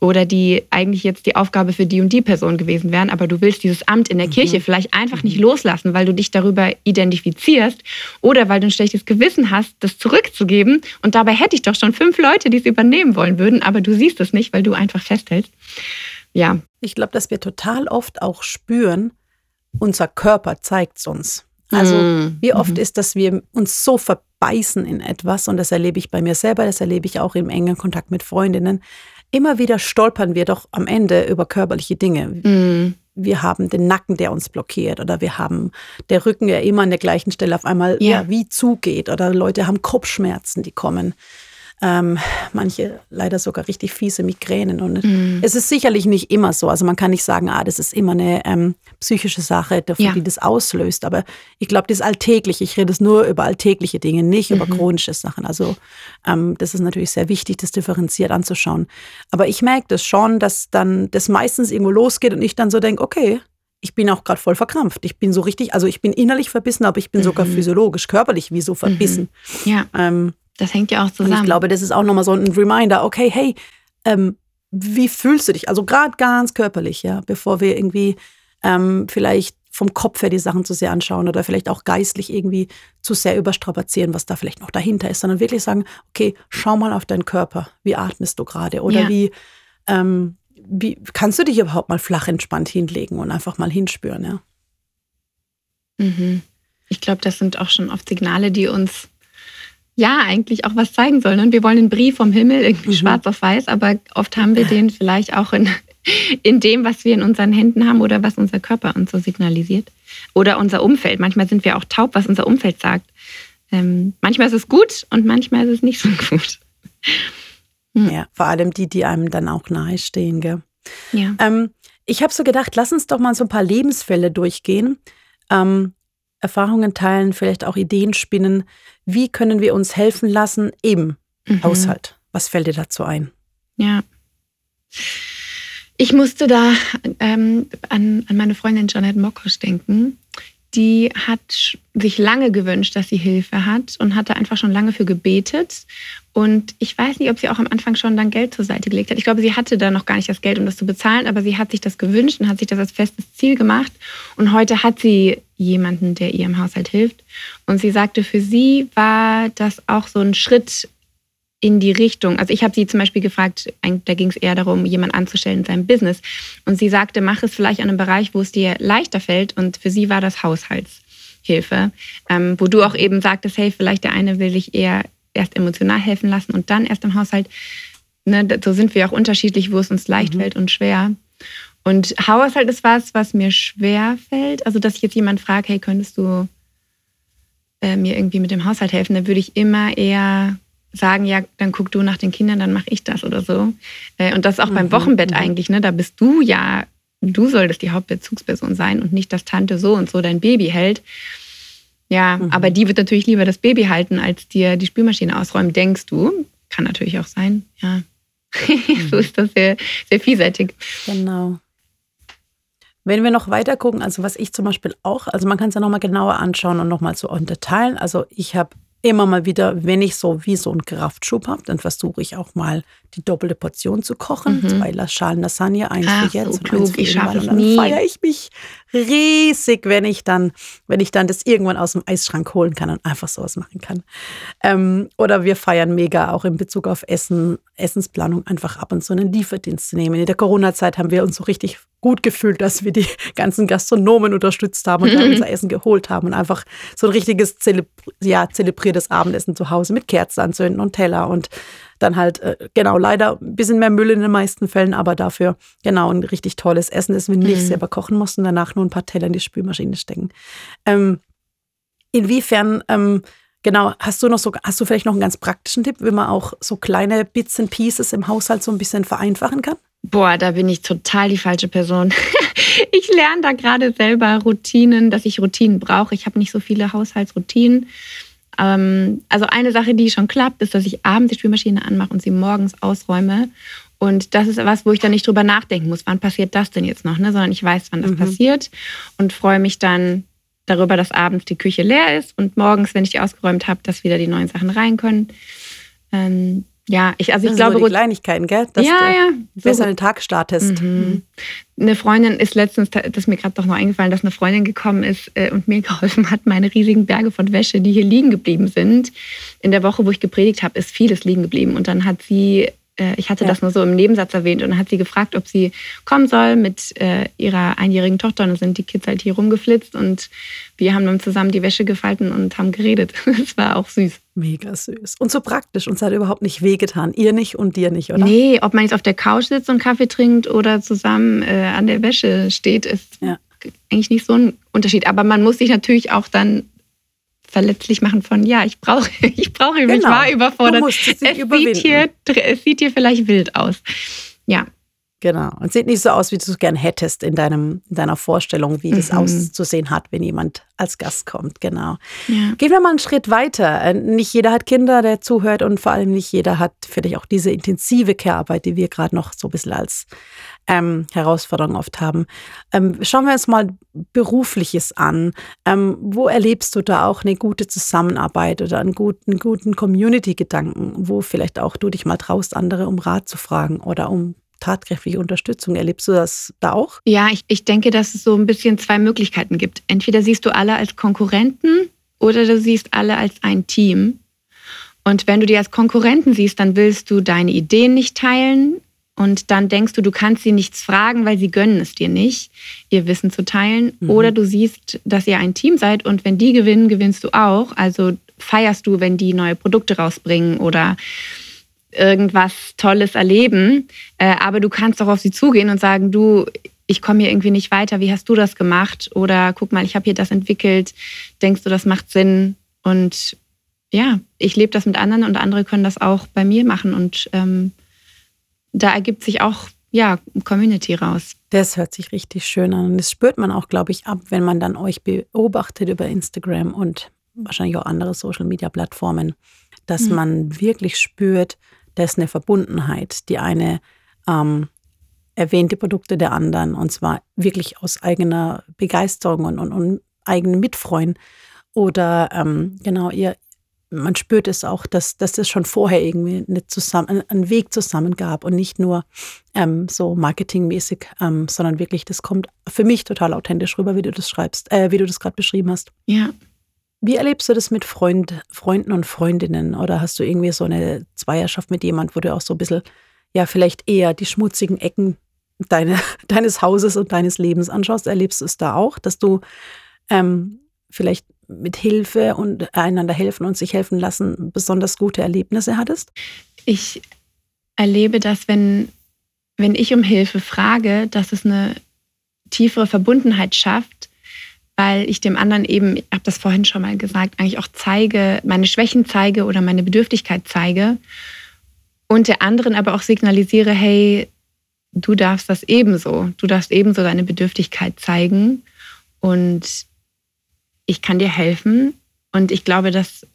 oder die eigentlich jetzt die Aufgabe für die und die Person gewesen wären, aber du willst dieses Amt in der mhm. Kirche vielleicht einfach nicht mhm. loslassen, weil du dich darüber identifizierst oder weil du ein schlechtes Gewissen hast, das zurückzugeben. Und dabei hätte ich doch schon fünf Leute, die es übernehmen wollen würden, aber du siehst es nicht, weil du einfach festhältst. Ja. Ich glaube, dass wir total oft auch spüren, unser Körper zeigt es uns. Also mhm. wie oft mhm. ist, dass wir uns so verbeißen in etwas und das erlebe ich bei mir selber, das erlebe ich auch im engen Kontakt mit Freundinnen, immer wieder stolpern wir doch am Ende über körperliche Dinge. Mhm. Wir haben den Nacken, der uns blockiert, oder wir haben der Rücken, der immer an der gleichen Stelle auf einmal ja. ja wie zugeht, oder Leute haben Kopfschmerzen, die kommen ähm, manche leider sogar richtig fiese Migränen. Und mhm. es ist sicherlich nicht immer so. Also man kann nicht sagen, ah, das ist immer eine ähm, psychische Sache, ja. die das auslöst. Aber ich glaube, das ist alltäglich. Ich rede es nur über alltägliche Dinge, nicht mhm. über chronische Sachen. Also ähm, das ist natürlich sehr wichtig, das differenziert anzuschauen. Aber ich merke das schon, dass dann das meistens irgendwo losgeht und ich dann so denke, okay, ich bin auch gerade voll verkrampft. Ich bin so richtig, also ich bin innerlich verbissen, aber ich bin mhm. sogar physiologisch, körperlich wie so verbissen. Mhm. Ja. Ähm, das hängt ja auch zusammen. Und ich glaube, das ist auch nochmal so ein Reminder, okay, hey, ähm, wie fühlst du dich? Also gerade ganz körperlich, ja, bevor wir irgendwie ähm, vielleicht vom Kopf her die Sachen zu sehr anschauen oder vielleicht auch geistlich irgendwie zu sehr überstrapazieren, was da vielleicht noch dahinter ist, sondern wirklich sagen, okay, schau mal auf deinen Körper, wie atmest du gerade oder ja. wie, ähm, wie kannst du dich überhaupt mal flach entspannt hinlegen und einfach mal hinspüren, ja. Mhm. Ich glaube, das sind auch schon oft Signale, die uns ja eigentlich auch was zeigen sollen. Und wir wollen einen Brief vom Himmel, irgendwie mhm. schwarz auf weiß, aber oft haben wir den vielleicht auch in, in dem, was wir in unseren Händen haben oder was unser Körper uns so signalisiert. Oder unser Umfeld. Manchmal sind wir auch taub, was unser Umfeld sagt. Ähm, manchmal ist es gut und manchmal ist es nicht so gut. Hm. Ja, vor allem die, die einem dann auch nahestehen. Gell? Ja. Ähm, ich habe so gedacht, lass uns doch mal so ein paar Lebensfälle durchgehen. Ähm, Erfahrungen teilen, vielleicht auch Ideen spinnen. Wie können wir uns helfen lassen im mhm. Haushalt? Was fällt dir dazu ein? Ja. Ich musste da ähm, an, an meine Freundin Janet Mokosch denken. Die hat sich lange gewünscht, dass sie Hilfe hat und hatte einfach schon lange für gebetet. Und ich weiß nicht, ob sie auch am Anfang schon dann Geld zur Seite gelegt hat. Ich glaube, sie hatte da noch gar nicht das Geld, um das zu bezahlen, aber sie hat sich das gewünscht und hat sich das als festes Ziel gemacht. Und heute hat sie jemanden, der ihr im Haushalt hilft. Und sie sagte, für sie war das auch so ein Schritt in die Richtung. Also ich habe sie zum Beispiel gefragt, da ging es eher darum, jemanden anzustellen in seinem Business. Und sie sagte, mach es vielleicht an einem Bereich, wo es dir leichter fällt. Und für sie war das Haushaltshilfe, ähm, wo du auch eben sagtest, hey, vielleicht der eine will sich eher erst emotional helfen lassen und dann erst im Haushalt. Ne, so sind wir auch unterschiedlich, wo es uns leicht mhm. fällt und schwer. Und Haushalt ist was, was mir schwer fällt. Also, dass ich jetzt jemand frage, hey, könntest du äh, mir irgendwie mit dem Haushalt helfen, dann würde ich immer eher sagen, ja, dann guck du nach den Kindern, dann mache ich das oder so. Äh, und das auch mhm. beim Wochenbett mhm. eigentlich, ne? Da bist du ja, du solltest die Hauptbezugsperson sein und nicht, dass Tante so und so dein Baby hält. Ja, mhm. aber die wird natürlich lieber das Baby halten, als dir die Spülmaschine ausräumen, denkst du. Kann natürlich auch sein, ja. so mhm. ist das sehr, sehr vielseitig. Genau. Wenn wir noch weiter gucken, also was ich zum Beispiel auch, also man kann es ja nochmal genauer anschauen und nochmal so unterteilen. Also ich habe immer mal wieder, wenn ich so wie so einen Kraftschub habe, dann versuche ich auch mal die doppelte Portion zu kochen. Mhm. Zwei Schalen Lasagne, eins Ach, für jetzt so und klug. eins für ich schaffe Und dann feiere ich mich riesig, wenn ich dann, wenn ich dann das irgendwann aus dem Eisschrank holen kann und einfach sowas machen kann. Ähm, oder wir feiern mega auch in Bezug auf Essen, Essensplanung, einfach ab und zu einen Lieferdienst zu nehmen. In der Corona-Zeit haben wir uns so richtig gut gefühlt, dass wir die ganzen Gastronomen unterstützt haben und mhm. unser Essen geholt haben und einfach so ein richtiges Zelebr ja, zelebriertes Abendessen zu Hause mit Kerzen anzünden und Teller und dann halt, äh, genau, leider ein bisschen mehr Müll in den meisten Fällen, aber dafür, genau, ein richtig tolles Essen, das wir nicht mhm. selber kochen mussten, danach nur ein paar Teller in die Spülmaschine stecken. Ähm, inwiefern, ähm, genau, hast du noch so, hast du vielleicht noch einen ganz praktischen Tipp, wie man auch so kleine Bits and Pieces im Haushalt so ein bisschen vereinfachen kann? Boah, da bin ich total die falsche Person. ich lerne da gerade selber Routinen, dass ich Routinen brauche. Ich habe nicht so viele Haushaltsroutinen. Ähm, also eine Sache, die schon klappt, ist, dass ich abends die Spülmaschine anmache und sie morgens ausräume. Und das ist was, wo ich dann nicht drüber nachdenken muss, wann passiert das denn jetzt noch, ne? sondern ich weiß, wann das mhm. passiert und freue mich dann darüber, dass abends die Küche leer ist und morgens, wenn ich die ausgeräumt habe, dass wieder die neuen Sachen rein können. Ähm, ja, ich, also ich das glaube. So die Kleinigkeiten, gell? Dass ja, du ja. besser so. den Tag startest. Mhm. Mhm. Eine Freundin ist letztens, das ist mir gerade doch noch eingefallen, dass eine Freundin gekommen ist äh, und mir geholfen hat, meine riesigen Berge von Wäsche, die hier liegen geblieben sind. In der Woche, wo ich gepredigt habe, ist vieles liegen geblieben. Und dann hat sie äh, ich hatte ja. das nur so im Nebensatz erwähnt und dann hat sie gefragt, ob sie kommen soll mit äh, ihrer einjährigen Tochter. Und dann sind die Kids halt hier rumgeflitzt und wir haben dann zusammen die Wäsche gefalten und haben geredet. Das war auch süß. Mega süß. Und so praktisch. Und es hat überhaupt nicht wehgetan. Ihr nicht und dir nicht, oder? Nee, ob man jetzt auf der Couch sitzt und Kaffee trinkt oder zusammen äh, an der Wäsche steht, ist ja. eigentlich nicht so ein Unterschied. Aber man muss sich natürlich auch dann verletzlich machen von, ja, ich brauche, ich brauche, genau. ich war überfordert. es, sieht hier, es sieht hier vielleicht wild aus. Ja. Genau. Und sieht nicht so aus, wie du es gern hättest in, deinem, in deiner Vorstellung, wie das mhm. auszusehen hat, wenn jemand als Gast kommt. Genau. Ja. Gehen wir mal einen Schritt weiter. Äh, nicht jeder hat Kinder, der zuhört und vor allem nicht jeder hat vielleicht auch diese intensive Care-Arbeit, die wir gerade noch so ein bisschen als ähm, Herausforderungen oft haben. Ähm, schauen wir uns mal Berufliches an. Ähm, wo erlebst du da auch eine gute Zusammenarbeit oder einen guten, guten Community-Gedanken, wo vielleicht auch du dich mal traust, andere um Rat zu fragen oder um tatkräftige Unterstützung. Erlebst du das da auch? Ja, ich, ich denke, dass es so ein bisschen zwei Möglichkeiten gibt. Entweder siehst du alle als Konkurrenten oder du siehst alle als ein Team. Und wenn du die als Konkurrenten siehst, dann willst du deine Ideen nicht teilen, und dann denkst du, du kannst sie nichts fragen, weil sie gönnen es dir nicht, ihr Wissen zu teilen. Mhm. Oder du siehst, dass ihr ein Team seid und wenn die gewinnen, gewinnst du auch. Also feierst du, wenn die neue Produkte rausbringen oder irgendwas Tolles erleben. Äh, aber du kannst auch auf sie zugehen und sagen, du, ich komme hier irgendwie nicht weiter, wie hast du das gemacht? Oder guck mal, ich habe hier das entwickelt, denkst du, das macht Sinn? Und ja, ich lebe das mit anderen und andere können das auch bei mir machen. Und ähm, da ergibt sich auch ja, Community raus. Das hört sich richtig schön an. Und das spürt man auch, glaube ich, ab, wenn man dann euch beobachtet über Instagram und wahrscheinlich auch andere Social-Media-Plattformen, dass mhm. man wirklich spürt, da ist eine Verbundenheit. Die eine ähm, erwähnt die Produkte der anderen und zwar wirklich aus eigener Begeisterung und, und, und eigenem Mitfreuen. Oder ähm, genau, ihr, man spürt es auch, dass, dass es schon vorher irgendwie eine zusammen, einen Weg zusammen gab und nicht nur ähm, so marketingmäßig, ähm, sondern wirklich, das kommt für mich total authentisch rüber, wie du das schreibst, äh, wie du das gerade beschrieben hast. Ja. Wie erlebst du das mit Freund, Freunden und Freundinnen? Oder hast du irgendwie so eine Zweierschaft mit jemand, wo du auch so ein bisschen, ja, vielleicht eher die schmutzigen Ecken deine, deines Hauses und deines Lebens anschaust? Erlebst du es da auch, dass du ähm, vielleicht mit Hilfe und einander helfen und sich helfen lassen besonders gute Erlebnisse hattest? Ich erlebe das, wenn, wenn ich um Hilfe frage, dass es eine tiefere Verbundenheit schafft, weil ich dem anderen eben, ich habe das vorhin schon mal gesagt, eigentlich auch zeige, meine Schwächen zeige oder meine Bedürftigkeit zeige und der anderen aber auch signalisiere, hey, du darfst das ebenso, du darfst ebenso deine Bedürftigkeit zeigen und ich kann dir helfen. Und ich glaube, dass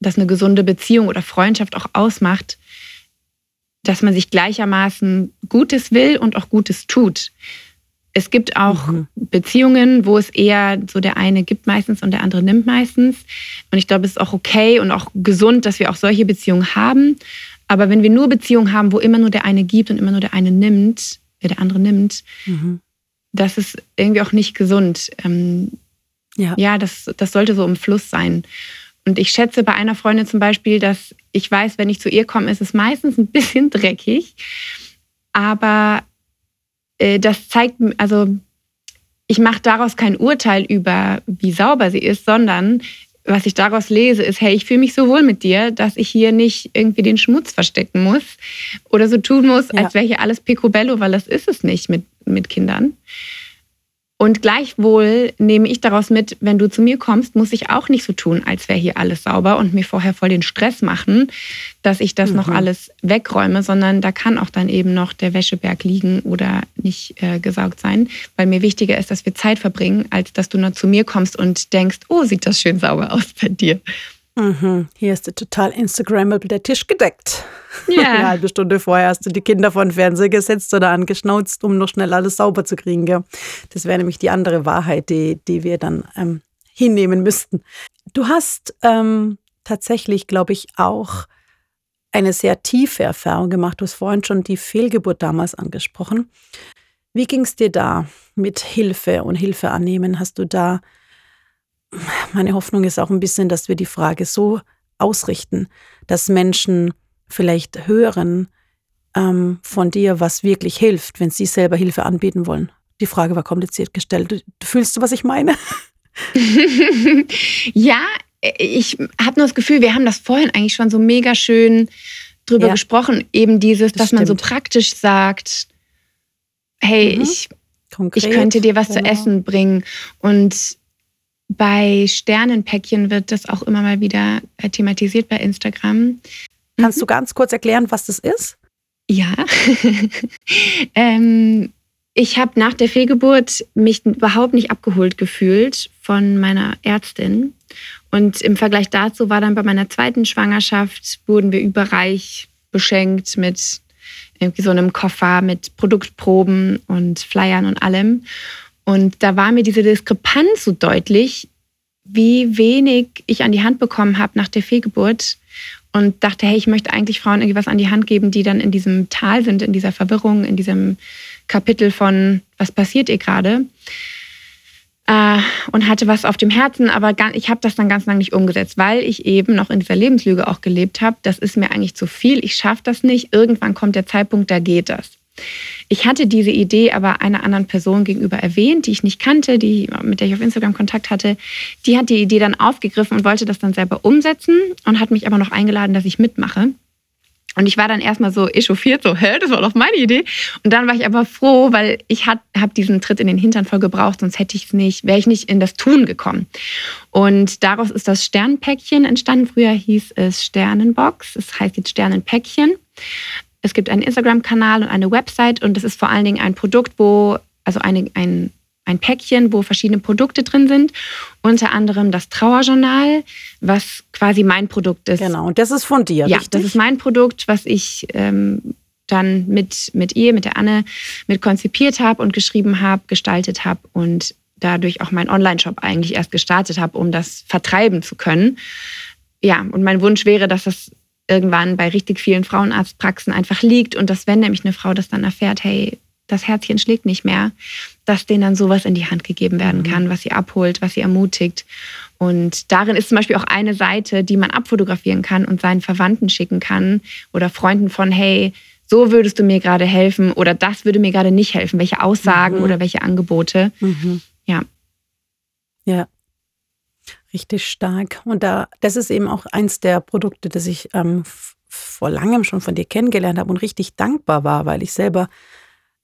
das eine gesunde Beziehung oder Freundschaft auch ausmacht, dass man sich gleichermaßen Gutes will und auch Gutes tut. Es gibt auch mhm. Beziehungen, wo es eher so der eine gibt meistens und der andere nimmt meistens. Und ich glaube, es ist auch okay und auch gesund, dass wir auch solche Beziehungen haben. Aber wenn wir nur Beziehungen haben, wo immer nur der eine gibt und immer nur der eine nimmt, der, der andere nimmt, mhm. das ist irgendwie auch nicht gesund. Ja, ja das, das sollte so im Fluss sein. Und ich schätze bei einer Freundin zum Beispiel, dass ich weiß, wenn ich zu ihr komme, ist es meistens ein bisschen dreckig. Aber äh, das zeigt, also ich mache daraus kein Urteil über, wie sauber sie ist, sondern was ich daraus lese, ist, hey, ich fühle mich so wohl mit dir, dass ich hier nicht irgendwie den Schmutz verstecken muss oder so tun muss, ja. als wäre hier alles picobello, weil das ist es nicht mit, mit Kindern. Und gleichwohl nehme ich daraus mit, wenn du zu mir kommst, muss ich auch nicht so tun, als wäre hier alles sauber und mir vorher voll den Stress machen, dass ich das mhm. noch alles wegräume, sondern da kann auch dann eben noch der Wäscheberg liegen oder nicht äh, gesaugt sein, weil mir wichtiger ist, dass wir Zeit verbringen, als dass du nur zu mir kommst und denkst, oh, sieht das schön sauber aus bei dir. Mhm. Hier ist der total Instagrammable der Tisch gedeckt. Ja. Eine halbe Stunde vorher hast du die Kinder vor den Fernseher gesetzt oder angeschnauzt, um noch schnell alles sauber zu kriegen. Gell? Das wäre nämlich die andere Wahrheit, die, die wir dann ähm, hinnehmen müssten. Du hast ähm, tatsächlich, glaube ich, auch eine sehr tiefe Erfahrung gemacht. Du hast vorhin schon die Fehlgeburt damals angesprochen. Wie ging es dir da mit Hilfe und Hilfe annehmen? Hast du da meine Hoffnung ist auch ein bisschen, dass wir die Frage so ausrichten, dass Menschen vielleicht hören ähm, von dir, was wirklich hilft, wenn sie selber Hilfe anbieten wollen. Die Frage war kompliziert gestellt. Du, fühlst du, was ich meine? ja, ich habe nur das Gefühl, wir haben das vorhin eigentlich schon so mega schön drüber ja. gesprochen. Eben dieses, das dass stimmt. man so praktisch sagt, hey, mhm. ich, ich könnte dir was genau. zu essen bringen. Und bei Sternenpäckchen wird das auch immer mal wieder äh, thematisiert bei Instagram. Kannst mhm. du ganz kurz erklären, was das ist? Ja. ähm, ich habe nach der Fehlgeburt mich überhaupt nicht abgeholt gefühlt von meiner Ärztin. Und im Vergleich dazu war dann bei meiner zweiten Schwangerschaft, wurden wir überreich beschenkt mit irgendwie so einem Koffer mit Produktproben und Flyern und allem. Und da war mir diese Diskrepanz so deutlich, wie wenig ich an die Hand bekommen habe nach der Fehlgeburt und dachte, hey, ich möchte eigentlich Frauen irgendwie was an die Hand geben, die dann in diesem Tal sind, in dieser Verwirrung, in diesem Kapitel von, was passiert ihr gerade? Äh, und hatte was auf dem Herzen, aber ich habe das dann ganz lange nicht umgesetzt, weil ich eben noch in dieser Lebenslüge auch gelebt habe. Das ist mir eigentlich zu viel, ich schaffe das nicht. Irgendwann kommt der Zeitpunkt, da geht das. Ich hatte diese Idee aber einer anderen Person gegenüber erwähnt, die ich nicht kannte, die, mit der ich auf Instagram Kontakt hatte. Die hat die Idee dann aufgegriffen und wollte das dann selber umsetzen und hat mich aber noch eingeladen, dass ich mitmache. Und ich war dann erstmal so echauffiert, so, hä, das war doch meine Idee. Und dann war ich aber froh, weil ich habe diesen Tritt in den Hintern voll gebraucht, sonst hätte ich es nicht, wäre ich nicht in das Tun gekommen. Und daraus ist das Sternpäckchen entstanden. Früher hieß es Sternenbox, es heißt jetzt Sternenpäckchen. Es gibt einen Instagram-Kanal und eine Website und es ist vor allen Dingen ein Produkt, wo, also eine, ein, ein Päckchen, wo verschiedene Produkte drin sind. Unter anderem das Trauerjournal, was quasi mein Produkt ist. Genau, und das ist von dir, Ja, richtig? das ist mein Produkt, was ich ähm, dann mit, mit ihr, mit der Anne, mit konzipiert habe und geschrieben habe, gestaltet habe und dadurch auch meinen Online-Shop eigentlich erst gestartet habe, um das vertreiben zu können. Ja, und mein Wunsch wäre, dass das irgendwann bei richtig vielen Frauenarztpraxen einfach liegt und dass wenn nämlich eine Frau das dann erfährt, hey, das Herzchen schlägt nicht mehr, dass denen dann sowas in die Hand gegeben werden mhm. kann, was sie abholt, was sie ermutigt. Und darin ist zum Beispiel auch eine Seite, die man abfotografieren kann und seinen Verwandten schicken kann oder Freunden von, hey, so würdest du mir gerade helfen oder das würde mir gerade nicht helfen. Welche Aussagen mhm. oder welche Angebote. Mhm. Ja. Ja. Richtig stark. Und da, das ist eben auch eins der Produkte, das ich ähm, vor langem schon von dir kennengelernt habe und richtig dankbar war, weil ich selber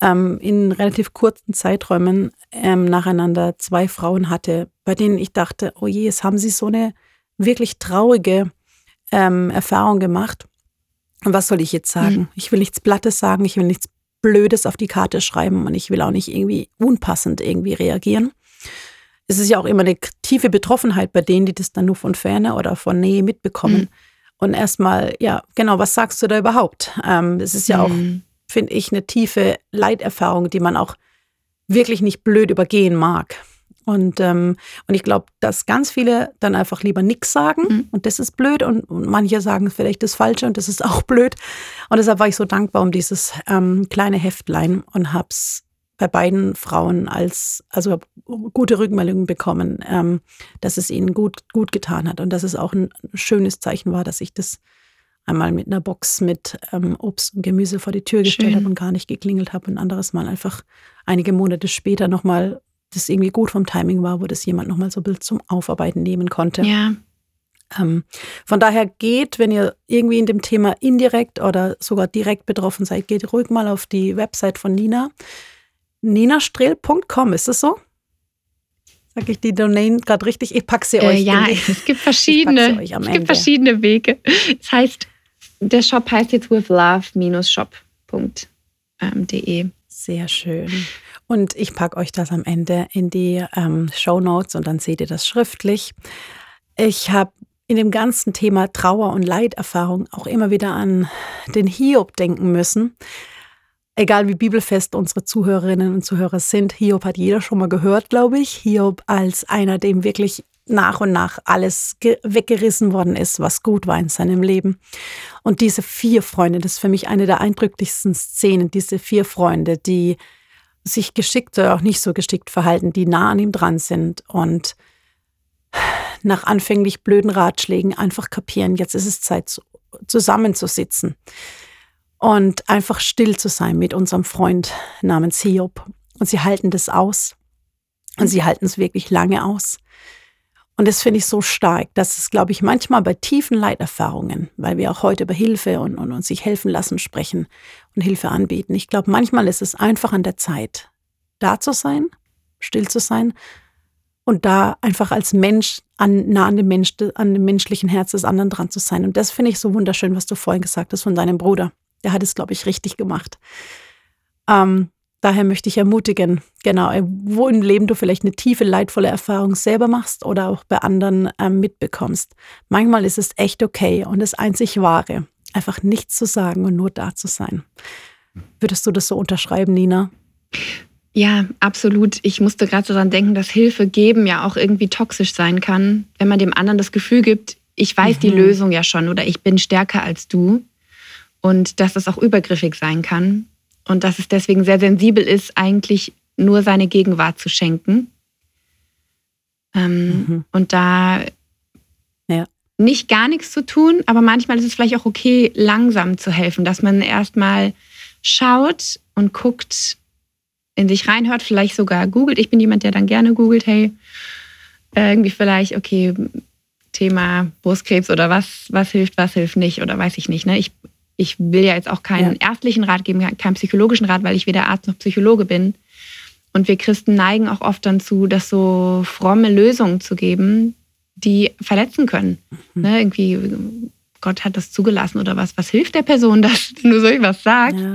ähm, in relativ kurzen Zeiträumen ähm, nacheinander zwei Frauen hatte, bei denen ich dachte, oh je, jetzt haben sie so eine wirklich traurige ähm, Erfahrung gemacht. Und was soll ich jetzt sagen? Mhm. Ich will nichts Blattes sagen, ich will nichts Blödes auf die Karte schreiben und ich will auch nicht irgendwie unpassend irgendwie reagieren. Es ist ja auch immer eine tiefe Betroffenheit bei denen, die das dann nur von Ferne oder von Nähe mitbekommen. Mhm. Und erstmal, ja, genau, was sagst du da überhaupt? Ähm, es ist ja mhm. auch finde ich, eine tiefe Leiterfahrung, die man auch wirklich nicht blöd übergehen mag. Und, ähm, und ich glaube, dass ganz viele dann einfach lieber nichts sagen mhm. und das ist blöd und, und, manche sagen vielleicht das Falsche und das ist auch blöd. Und deshalb war ich so dankbar um dieses ähm, kleine Heftlein und habe es bei beiden Frauen als, also gute Rückmeldungen bekommen, ähm, dass es ihnen gut, gut getan hat und dass es auch ein schönes Zeichen war, dass ich das einmal mit einer Box mit ähm, Obst und Gemüse vor die Tür gestellt habe und gar nicht geklingelt habe und ein anderes Mal einfach einige Monate später nochmal, das irgendwie gut vom Timing war, wo das jemand nochmal so Bild zum Aufarbeiten nehmen konnte. Ja. Ähm, von daher geht, wenn ihr irgendwie in dem Thema indirekt oder sogar direkt betroffen seid, geht ruhig mal auf die Website von Nina. ninastrill.com, ist das so? Sag ich die Domain gerade richtig? Ich packe sie äh, euch. Ja, es gibt verschiedene, es gibt Ende. verschiedene Wege. Das heißt, der Shop heißt jetzt withlove-shop.de. Sehr schön. Und ich packe euch das am Ende in die ähm, Show Notes und dann seht ihr das schriftlich. Ich habe in dem ganzen Thema Trauer und Leiterfahrung auch immer wieder an den Hiob denken müssen. Egal wie bibelfest unsere Zuhörerinnen und Zuhörer sind, Hiob hat jeder schon mal gehört, glaube ich. Hiob als einer, dem wirklich nach und nach alles weggerissen worden ist, was gut war in seinem Leben. Und diese vier Freunde, das ist für mich eine der eindrücklichsten Szenen, diese vier Freunde, die sich geschickt oder auch nicht so geschickt verhalten, die nah an ihm dran sind und nach anfänglich blöden Ratschlägen einfach kapieren, jetzt ist es Zeit zusammenzusitzen und einfach still zu sein mit unserem Freund namens Hiob. Und sie halten das aus. Und sie halten es wirklich lange aus. Und das finde ich so stark, dass es, glaube ich, manchmal bei tiefen Leiterfahrungen, weil wir auch heute über Hilfe und, und uns sich helfen lassen sprechen und Hilfe anbieten. Ich glaube, manchmal ist es einfach an der Zeit, da zu sein, still zu sein und da einfach als Mensch an, nah an dem, Mensch, an dem menschlichen Herz des anderen dran zu sein. Und das finde ich so wunderschön, was du vorhin gesagt hast von deinem Bruder. Der hat es, glaube ich, richtig gemacht. Ähm, Daher möchte ich ermutigen, genau, äh, wo im Leben du vielleicht eine tiefe, leidvolle Erfahrung selber machst oder auch bei anderen ähm, mitbekommst. Manchmal ist es echt okay und das einzig Wahre, einfach nichts zu sagen und nur da zu sein. Würdest du das so unterschreiben, Nina? Ja, absolut. Ich musste gerade so dran denken, dass Hilfe geben ja auch irgendwie toxisch sein kann, wenn man dem anderen das Gefühl gibt, ich weiß mhm. die Lösung ja schon oder ich bin stärker als du. Und dass das auch übergriffig sein kann und dass es deswegen sehr sensibel ist, eigentlich nur seine Gegenwart zu schenken. Ähm, mhm. Und da ja. nicht gar nichts zu tun, aber manchmal ist es vielleicht auch okay, langsam zu helfen, dass man erstmal schaut und guckt, in sich reinhört, vielleicht sogar googelt. Ich bin jemand, der dann gerne googelt, hey, irgendwie vielleicht, okay, Thema Brustkrebs oder was, was hilft, was hilft nicht oder weiß ich nicht. Ne? Ich ich will ja jetzt auch keinen ja. ärztlichen Rat geben, keinen psychologischen Rat, weil ich weder Arzt noch Psychologe bin. Und wir Christen neigen auch oft dazu, das so fromme Lösungen zu geben, die verletzen können. Mhm. Ne, irgendwie, Gott hat das zugelassen oder was. Was hilft der Person, dass du so was sagst? Ja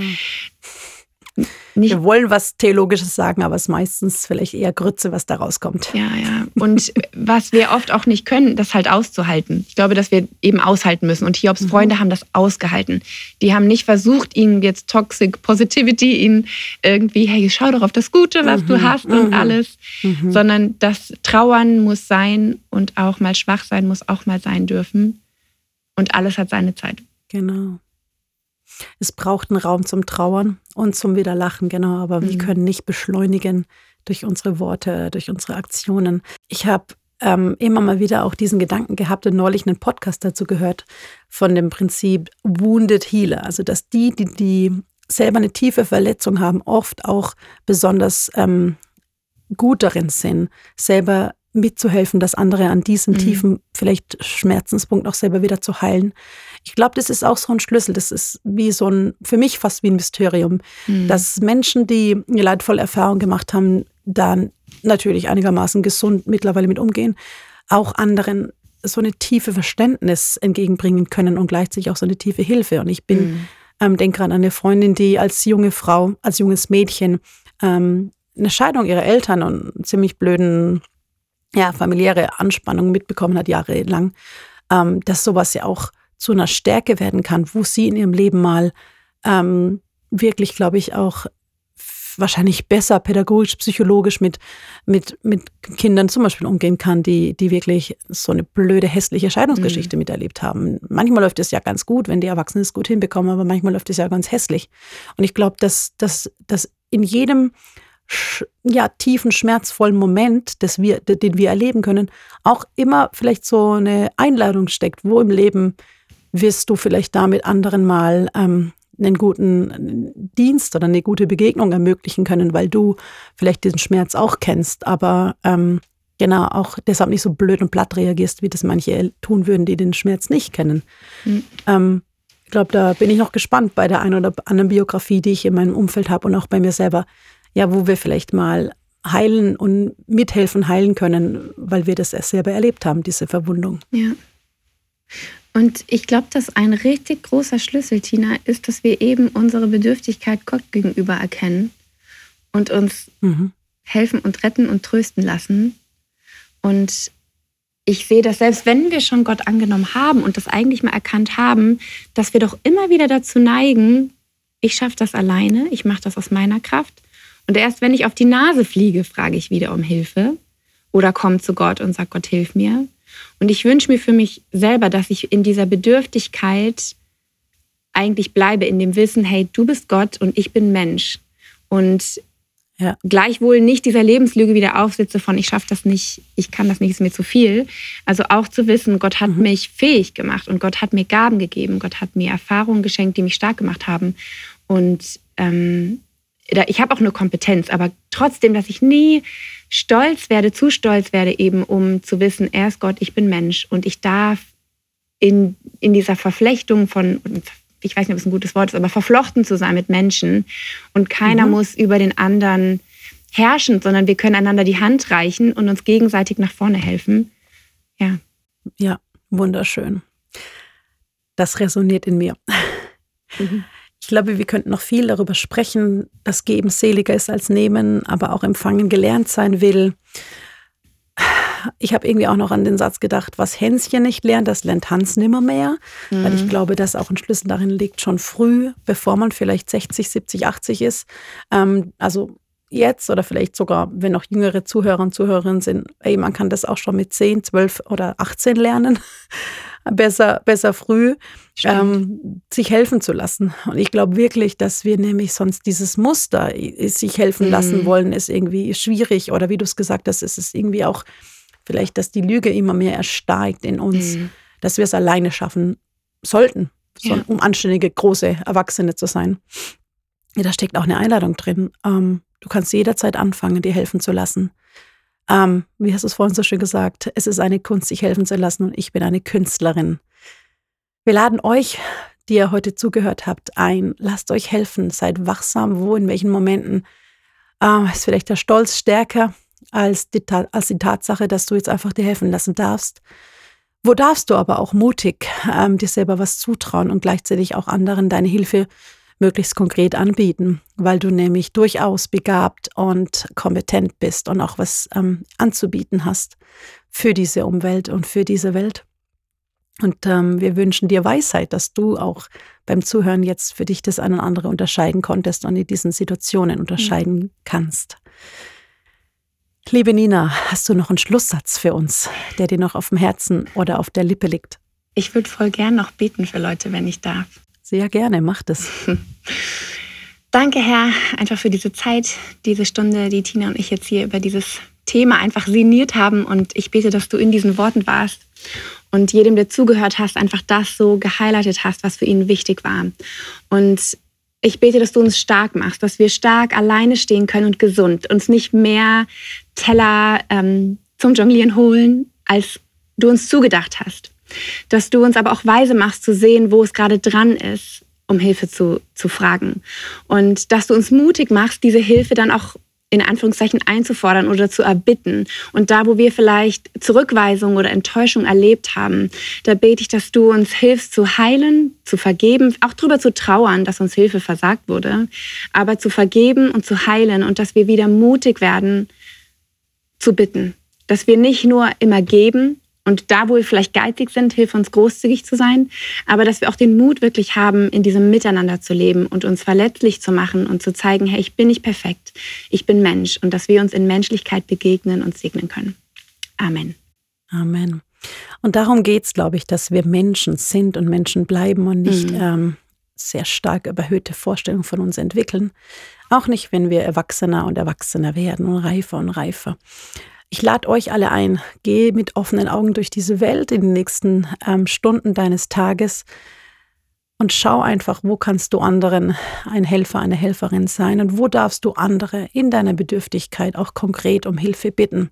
nicht. Wir wollen was Theologisches sagen, aber es ist meistens vielleicht eher Grütze, was da rauskommt. Ja, ja. Und was wir oft auch nicht können, das halt auszuhalten. Ich glaube, dass wir eben aushalten müssen. Und Hiobs mhm. Freunde haben das ausgehalten. Die haben nicht versucht, ihnen jetzt Toxic Positivity, ihnen irgendwie, hey, schau doch auf das Gute, was mhm. du hast und mhm. alles. Mhm. Sondern das Trauern muss sein und auch mal schwach sein muss auch mal sein dürfen. Und alles hat seine Zeit. Genau. Es braucht einen Raum zum Trauern und zum Wiederlachen, genau. Aber mhm. wir können nicht beschleunigen durch unsere Worte, durch unsere Aktionen. Ich habe ähm, immer mal wieder auch diesen Gedanken gehabt und neulich einen Podcast dazu gehört von dem Prinzip Wounded Healer. Also, dass die, die, die selber eine tiefe Verletzung haben, oft auch besonders ähm, gut darin sind, selber mitzuhelfen, dass andere an diesem mhm. tiefen, vielleicht Schmerzenspunkt auch selber wieder zu heilen. Ich glaube, das ist auch so ein Schlüssel. Das ist wie so ein, für mich fast wie ein Mysterium, mhm. dass Menschen, die eine leidvolle Erfahrung gemacht haben, dann natürlich einigermaßen gesund mittlerweile mit umgehen, auch anderen so eine tiefe Verständnis entgegenbringen können und gleichzeitig auch so eine tiefe Hilfe. Und ich bin, mhm. ähm, denke gerade an eine Freundin, die als junge Frau, als junges Mädchen ähm, eine Scheidung ihrer Eltern und ziemlich blöden, ja, familiäre Anspannung mitbekommen hat, jahrelang, ähm, dass sowas ja auch zu einer Stärke werden kann, wo sie in ihrem Leben mal ähm, wirklich, glaube ich, auch wahrscheinlich besser pädagogisch, psychologisch mit, mit, mit Kindern zum Beispiel umgehen kann, die, die wirklich so eine blöde, hässliche Scheidungsgeschichte mhm. miterlebt haben. Manchmal läuft es ja ganz gut, wenn die Erwachsenen es gut hinbekommen, aber manchmal läuft es ja ganz hässlich. Und ich glaube, dass, dass, dass in jedem ja, tiefen, schmerzvollen Moment, das wir, den wir erleben können, auch immer vielleicht so eine Einladung steckt, wo im Leben wirst du vielleicht damit anderen mal ähm, einen guten Dienst oder eine gute Begegnung ermöglichen können, weil du vielleicht diesen Schmerz auch kennst, aber ähm, genau auch deshalb nicht so blöd und platt reagierst, wie das manche tun würden, die den Schmerz nicht kennen. Mhm. Ähm, ich glaube, da bin ich noch gespannt bei der einen oder anderen Biografie, die ich in meinem Umfeld habe und auch bei mir selber, ja, wo wir vielleicht mal heilen und mithelfen heilen können, weil wir das erst selber erlebt haben, diese Verwundung. Ja. Und ich glaube, dass ein richtig großer Schlüssel, Tina, ist, dass wir eben unsere Bedürftigkeit Gott gegenüber erkennen und uns mhm. helfen und retten und trösten lassen. Und ich sehe, dass selbst wenn wir schon Gott angenommen haben und das eigentlich mal erkannt haben, dass wir doch immer wieder dazu neigen, ich schaffe das alleine, ich mache das aus meiner Kraft. Und erst wenn ich auf die Nase fliege, frage ich wieder um Hilfe oder komme zu Gott und sage, Gott, hilf mir. Und ich wünsche mir für mich selber, dass ich in dieser Bedürftigkeit eigentlich bleibe, in dem Wissen, hey, du bist Gott und ich bin Mensch. Und ja. gleichwohl nicht dieser Lebenslüge wieder aufsitze von, ich schaffe das nicht, ich kann das nicht, ist mir zu viel. Also auch zu wissen, Gott hat mhm. mich fähig gemacht und Gott hat mir Gaben gegeben, Gott hat mir Erfahrungen geschenkt, die mich stark gemacht haben. Und ähm, ich habe auch eine Kompetenz, aber trotzdem, dass ich nie stolz werde, zu stolz werde, eben um zu wissen, er ist Gott, ich bin Mensch und ich darf in, in dieser Verflechtung von, ich weiß nicht, ob es ein gutes Wort ist, aber verflochten zu sein mit Menschen und keiner mhm. muss über den anderen herrschen, sondern wir können einander die Hand reichen und uns gegenseitig nach vorne helfen. Ja. Ja, wunderschön. Das resoniert in mir. Mhm. Ich glaube, wir könnten noch viel darüber sprechen, dass Geben seliger ist als Nehmen, aber auch Empfangen gelernt sein will. Ich habe irgendwie auch noch an den Satz gedacht, was Hänschen nicht lernt, das lernt Hans nimmer mehr. Mhm. Weil ich mhm. glaube, dass auch ein Schlüssel darin liegt, schon früh, bevor man vielleicht 60, 70, 80 ist. Ähm, also jetzt oder vielleicht sogar, wenn noch jüngere Zuhörer und Zuhörerinnen sind, ey, man kann das auch schon mit 10, 12 oder 18 lernen besser, besser früh, ähm, sich helfen zu lassen. Und ich glaube wirklich, dass wir nämlich sonst dieses Muster, sich helfen lassen mhm. wollen, ist irgendwie schwierig. Oder wie du es gesagt hast, ist es irgendwie auch vielleicht, dass die Lüge immer mehr erstarkt in uns, mhm. dass wir es alleine schaffen sollten, so, ja. um anständige, große Erwachsene zu sein. Ja, da steckt auch eine Einladung drin. Ähm, du kannst jederzeit anfangen, dir helfen zu lassen. Ähm, wie hast du es vorhin so schön gesagt? Es ist eine Kunst, sich helfen zu lassen und ich bin eine Künstlerin. Wir laden euch, die ihr heute zugehört habt, ein. Lasst euch helfen. Seid wachsam, wo, in welchen Momenten. Ähm, ist vielleicht der Stolz stärker als die, als die Tatsache, dass du jetzt einfach dir helfen lassen darfst. Wo darfst du aber auch mutig ähm, dir selber was zutrauen und gleichzeitig auch anderen deine Hilfe möglichst konkret anbieten, weil du nämlich durchaus begabt und kompetent bist und auch was ähm, anzubieten hast für diese Umwelt und für diese Welt. Und ähm, wir wünschen dir Weisheit, dass du auch beim Zuhören jetzt für dich das eine und andere unterscheiden konntest und in diesen Situationen unterscheiden mhm. kannst. Liebe Nina, hast du noch einen Schlusssatz für uns, der dir noch auf dem Herzen oder auf der Lippe liegt? Ich würde voll gern noch beten für Leute, wenn ich darf. Sehr gerne, mach das. Danke, Herr, einfach für diese Zeit, diese Stunde, die Tina und ich jetzt hier über dieses Thema einfach sinniert haben. Und ich bete, dass du in diesen Worten warst und jedem, der zugehört hast, einfach das so gehighlightet hast, was für ihn wichtig war. Und ich bete, dass du uns stark machst, dass wir stark alleine stehen können und gesund, uns nicht mehr Teller ähm, zum Jonglieren holen, als du uns zugedacht hast. Dass du uns aber auch weise machst zu sehen, wo es gerade dran ist, um Hilfe zu, zu fragen. Und dass du uns mutig machst, diese Hilfe dann auch in Anführungszeichen einzufordern oder zu erbitten. Und da, wo wir vielleicht Zurückweisung oder Enttäuschung erlebt haben, da bete ich, dass du uns hilfst zu heilen, zu vergeben, auch darüber zu trauern, dass uns Hilfe versagt wurde, aber zu vergeben und zu heilen und dass wir wieder mutig werden, zu bitten. Dass wir nicht nur immer geben, und da, wo wir vielleicht geizig sind, hilft uns großzügig zu sein, aber dass wir auch den Mut wirklich haben, in diesem Miteinander zu leben und uns verletzlich zu machen und zu zeigen, hey, ich bin nicht perfekt, ich bin Mensch und dass wir uns in Menschlichkeit begegnen und segnen können. Amen. Amen. Und darum geht es, glaube ich, dass wir Menschen sind und Menschen bleiben und nicht mhm. ähm, sehr stark überhöhte Vorstellungen von uns entwickeln. Auch nicht, wenn wir erwachsener und erwachsener werden und reifer und reifer. Ich lade euch alle ein, geh mit offenen Augen durch diese Welt in den nächsten ähm, Stunden deines Tages und schau einfach, wo kannst du anderen ein Helfer, eine Helferin sein und wo darfst du andere in deiner Bedürftigkeit auch konkret um Hilfe bitten.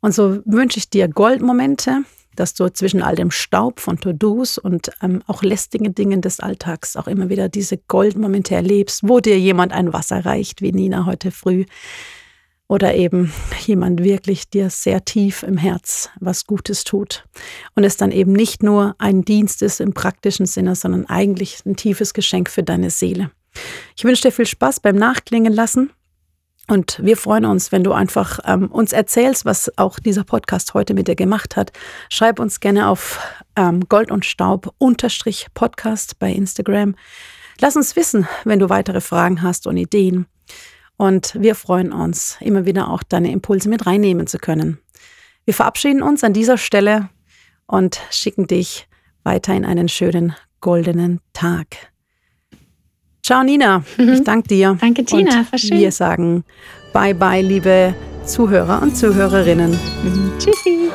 Und so wünsche ich dir Goldmomente, dass du zwischen all dem Staub von To-Dos und ähm, auch lästigen Dingen des Alltags auch immer wieder diese Goldmomente erlebst, wo dir jemand ein Wasser reicht, wie Nina heute früh, oder eben jemand wirklich dir sehr tief im Herz was Gutes tut. Und es dann eben nicht nur ein Dienst ist im praktischen Sinne, sondern eigentlich ein tiefes Geschenk für deine Seele. Ich wünsche dir viel Spaß beim Nachklingen lassen. Und wir freuen uns, wenn du einfach ähm, uns erzählst, was auch dieser Podcast heute mit dir gemacht hat. Schreib uns gerne auf ähm, Gold und Staub unterstrich Podcast bei Instagram. Lass uns wissen, wenn du weitere Fragen hast und Ideen. Und wir freuen uns, immer wieder auch deine Impulse mit reinnehmen zu können. Wir verabschieden uns an dieser Stelle und schicken dich weiter in einen schönen goldenen Tag. Ciao Nina, mhm. ich danke dir. Danke Tina, und schön. Wir sagen Bye bye, liebe Zuhörer und Zuhörerinnen. Mhm. Tschüssi.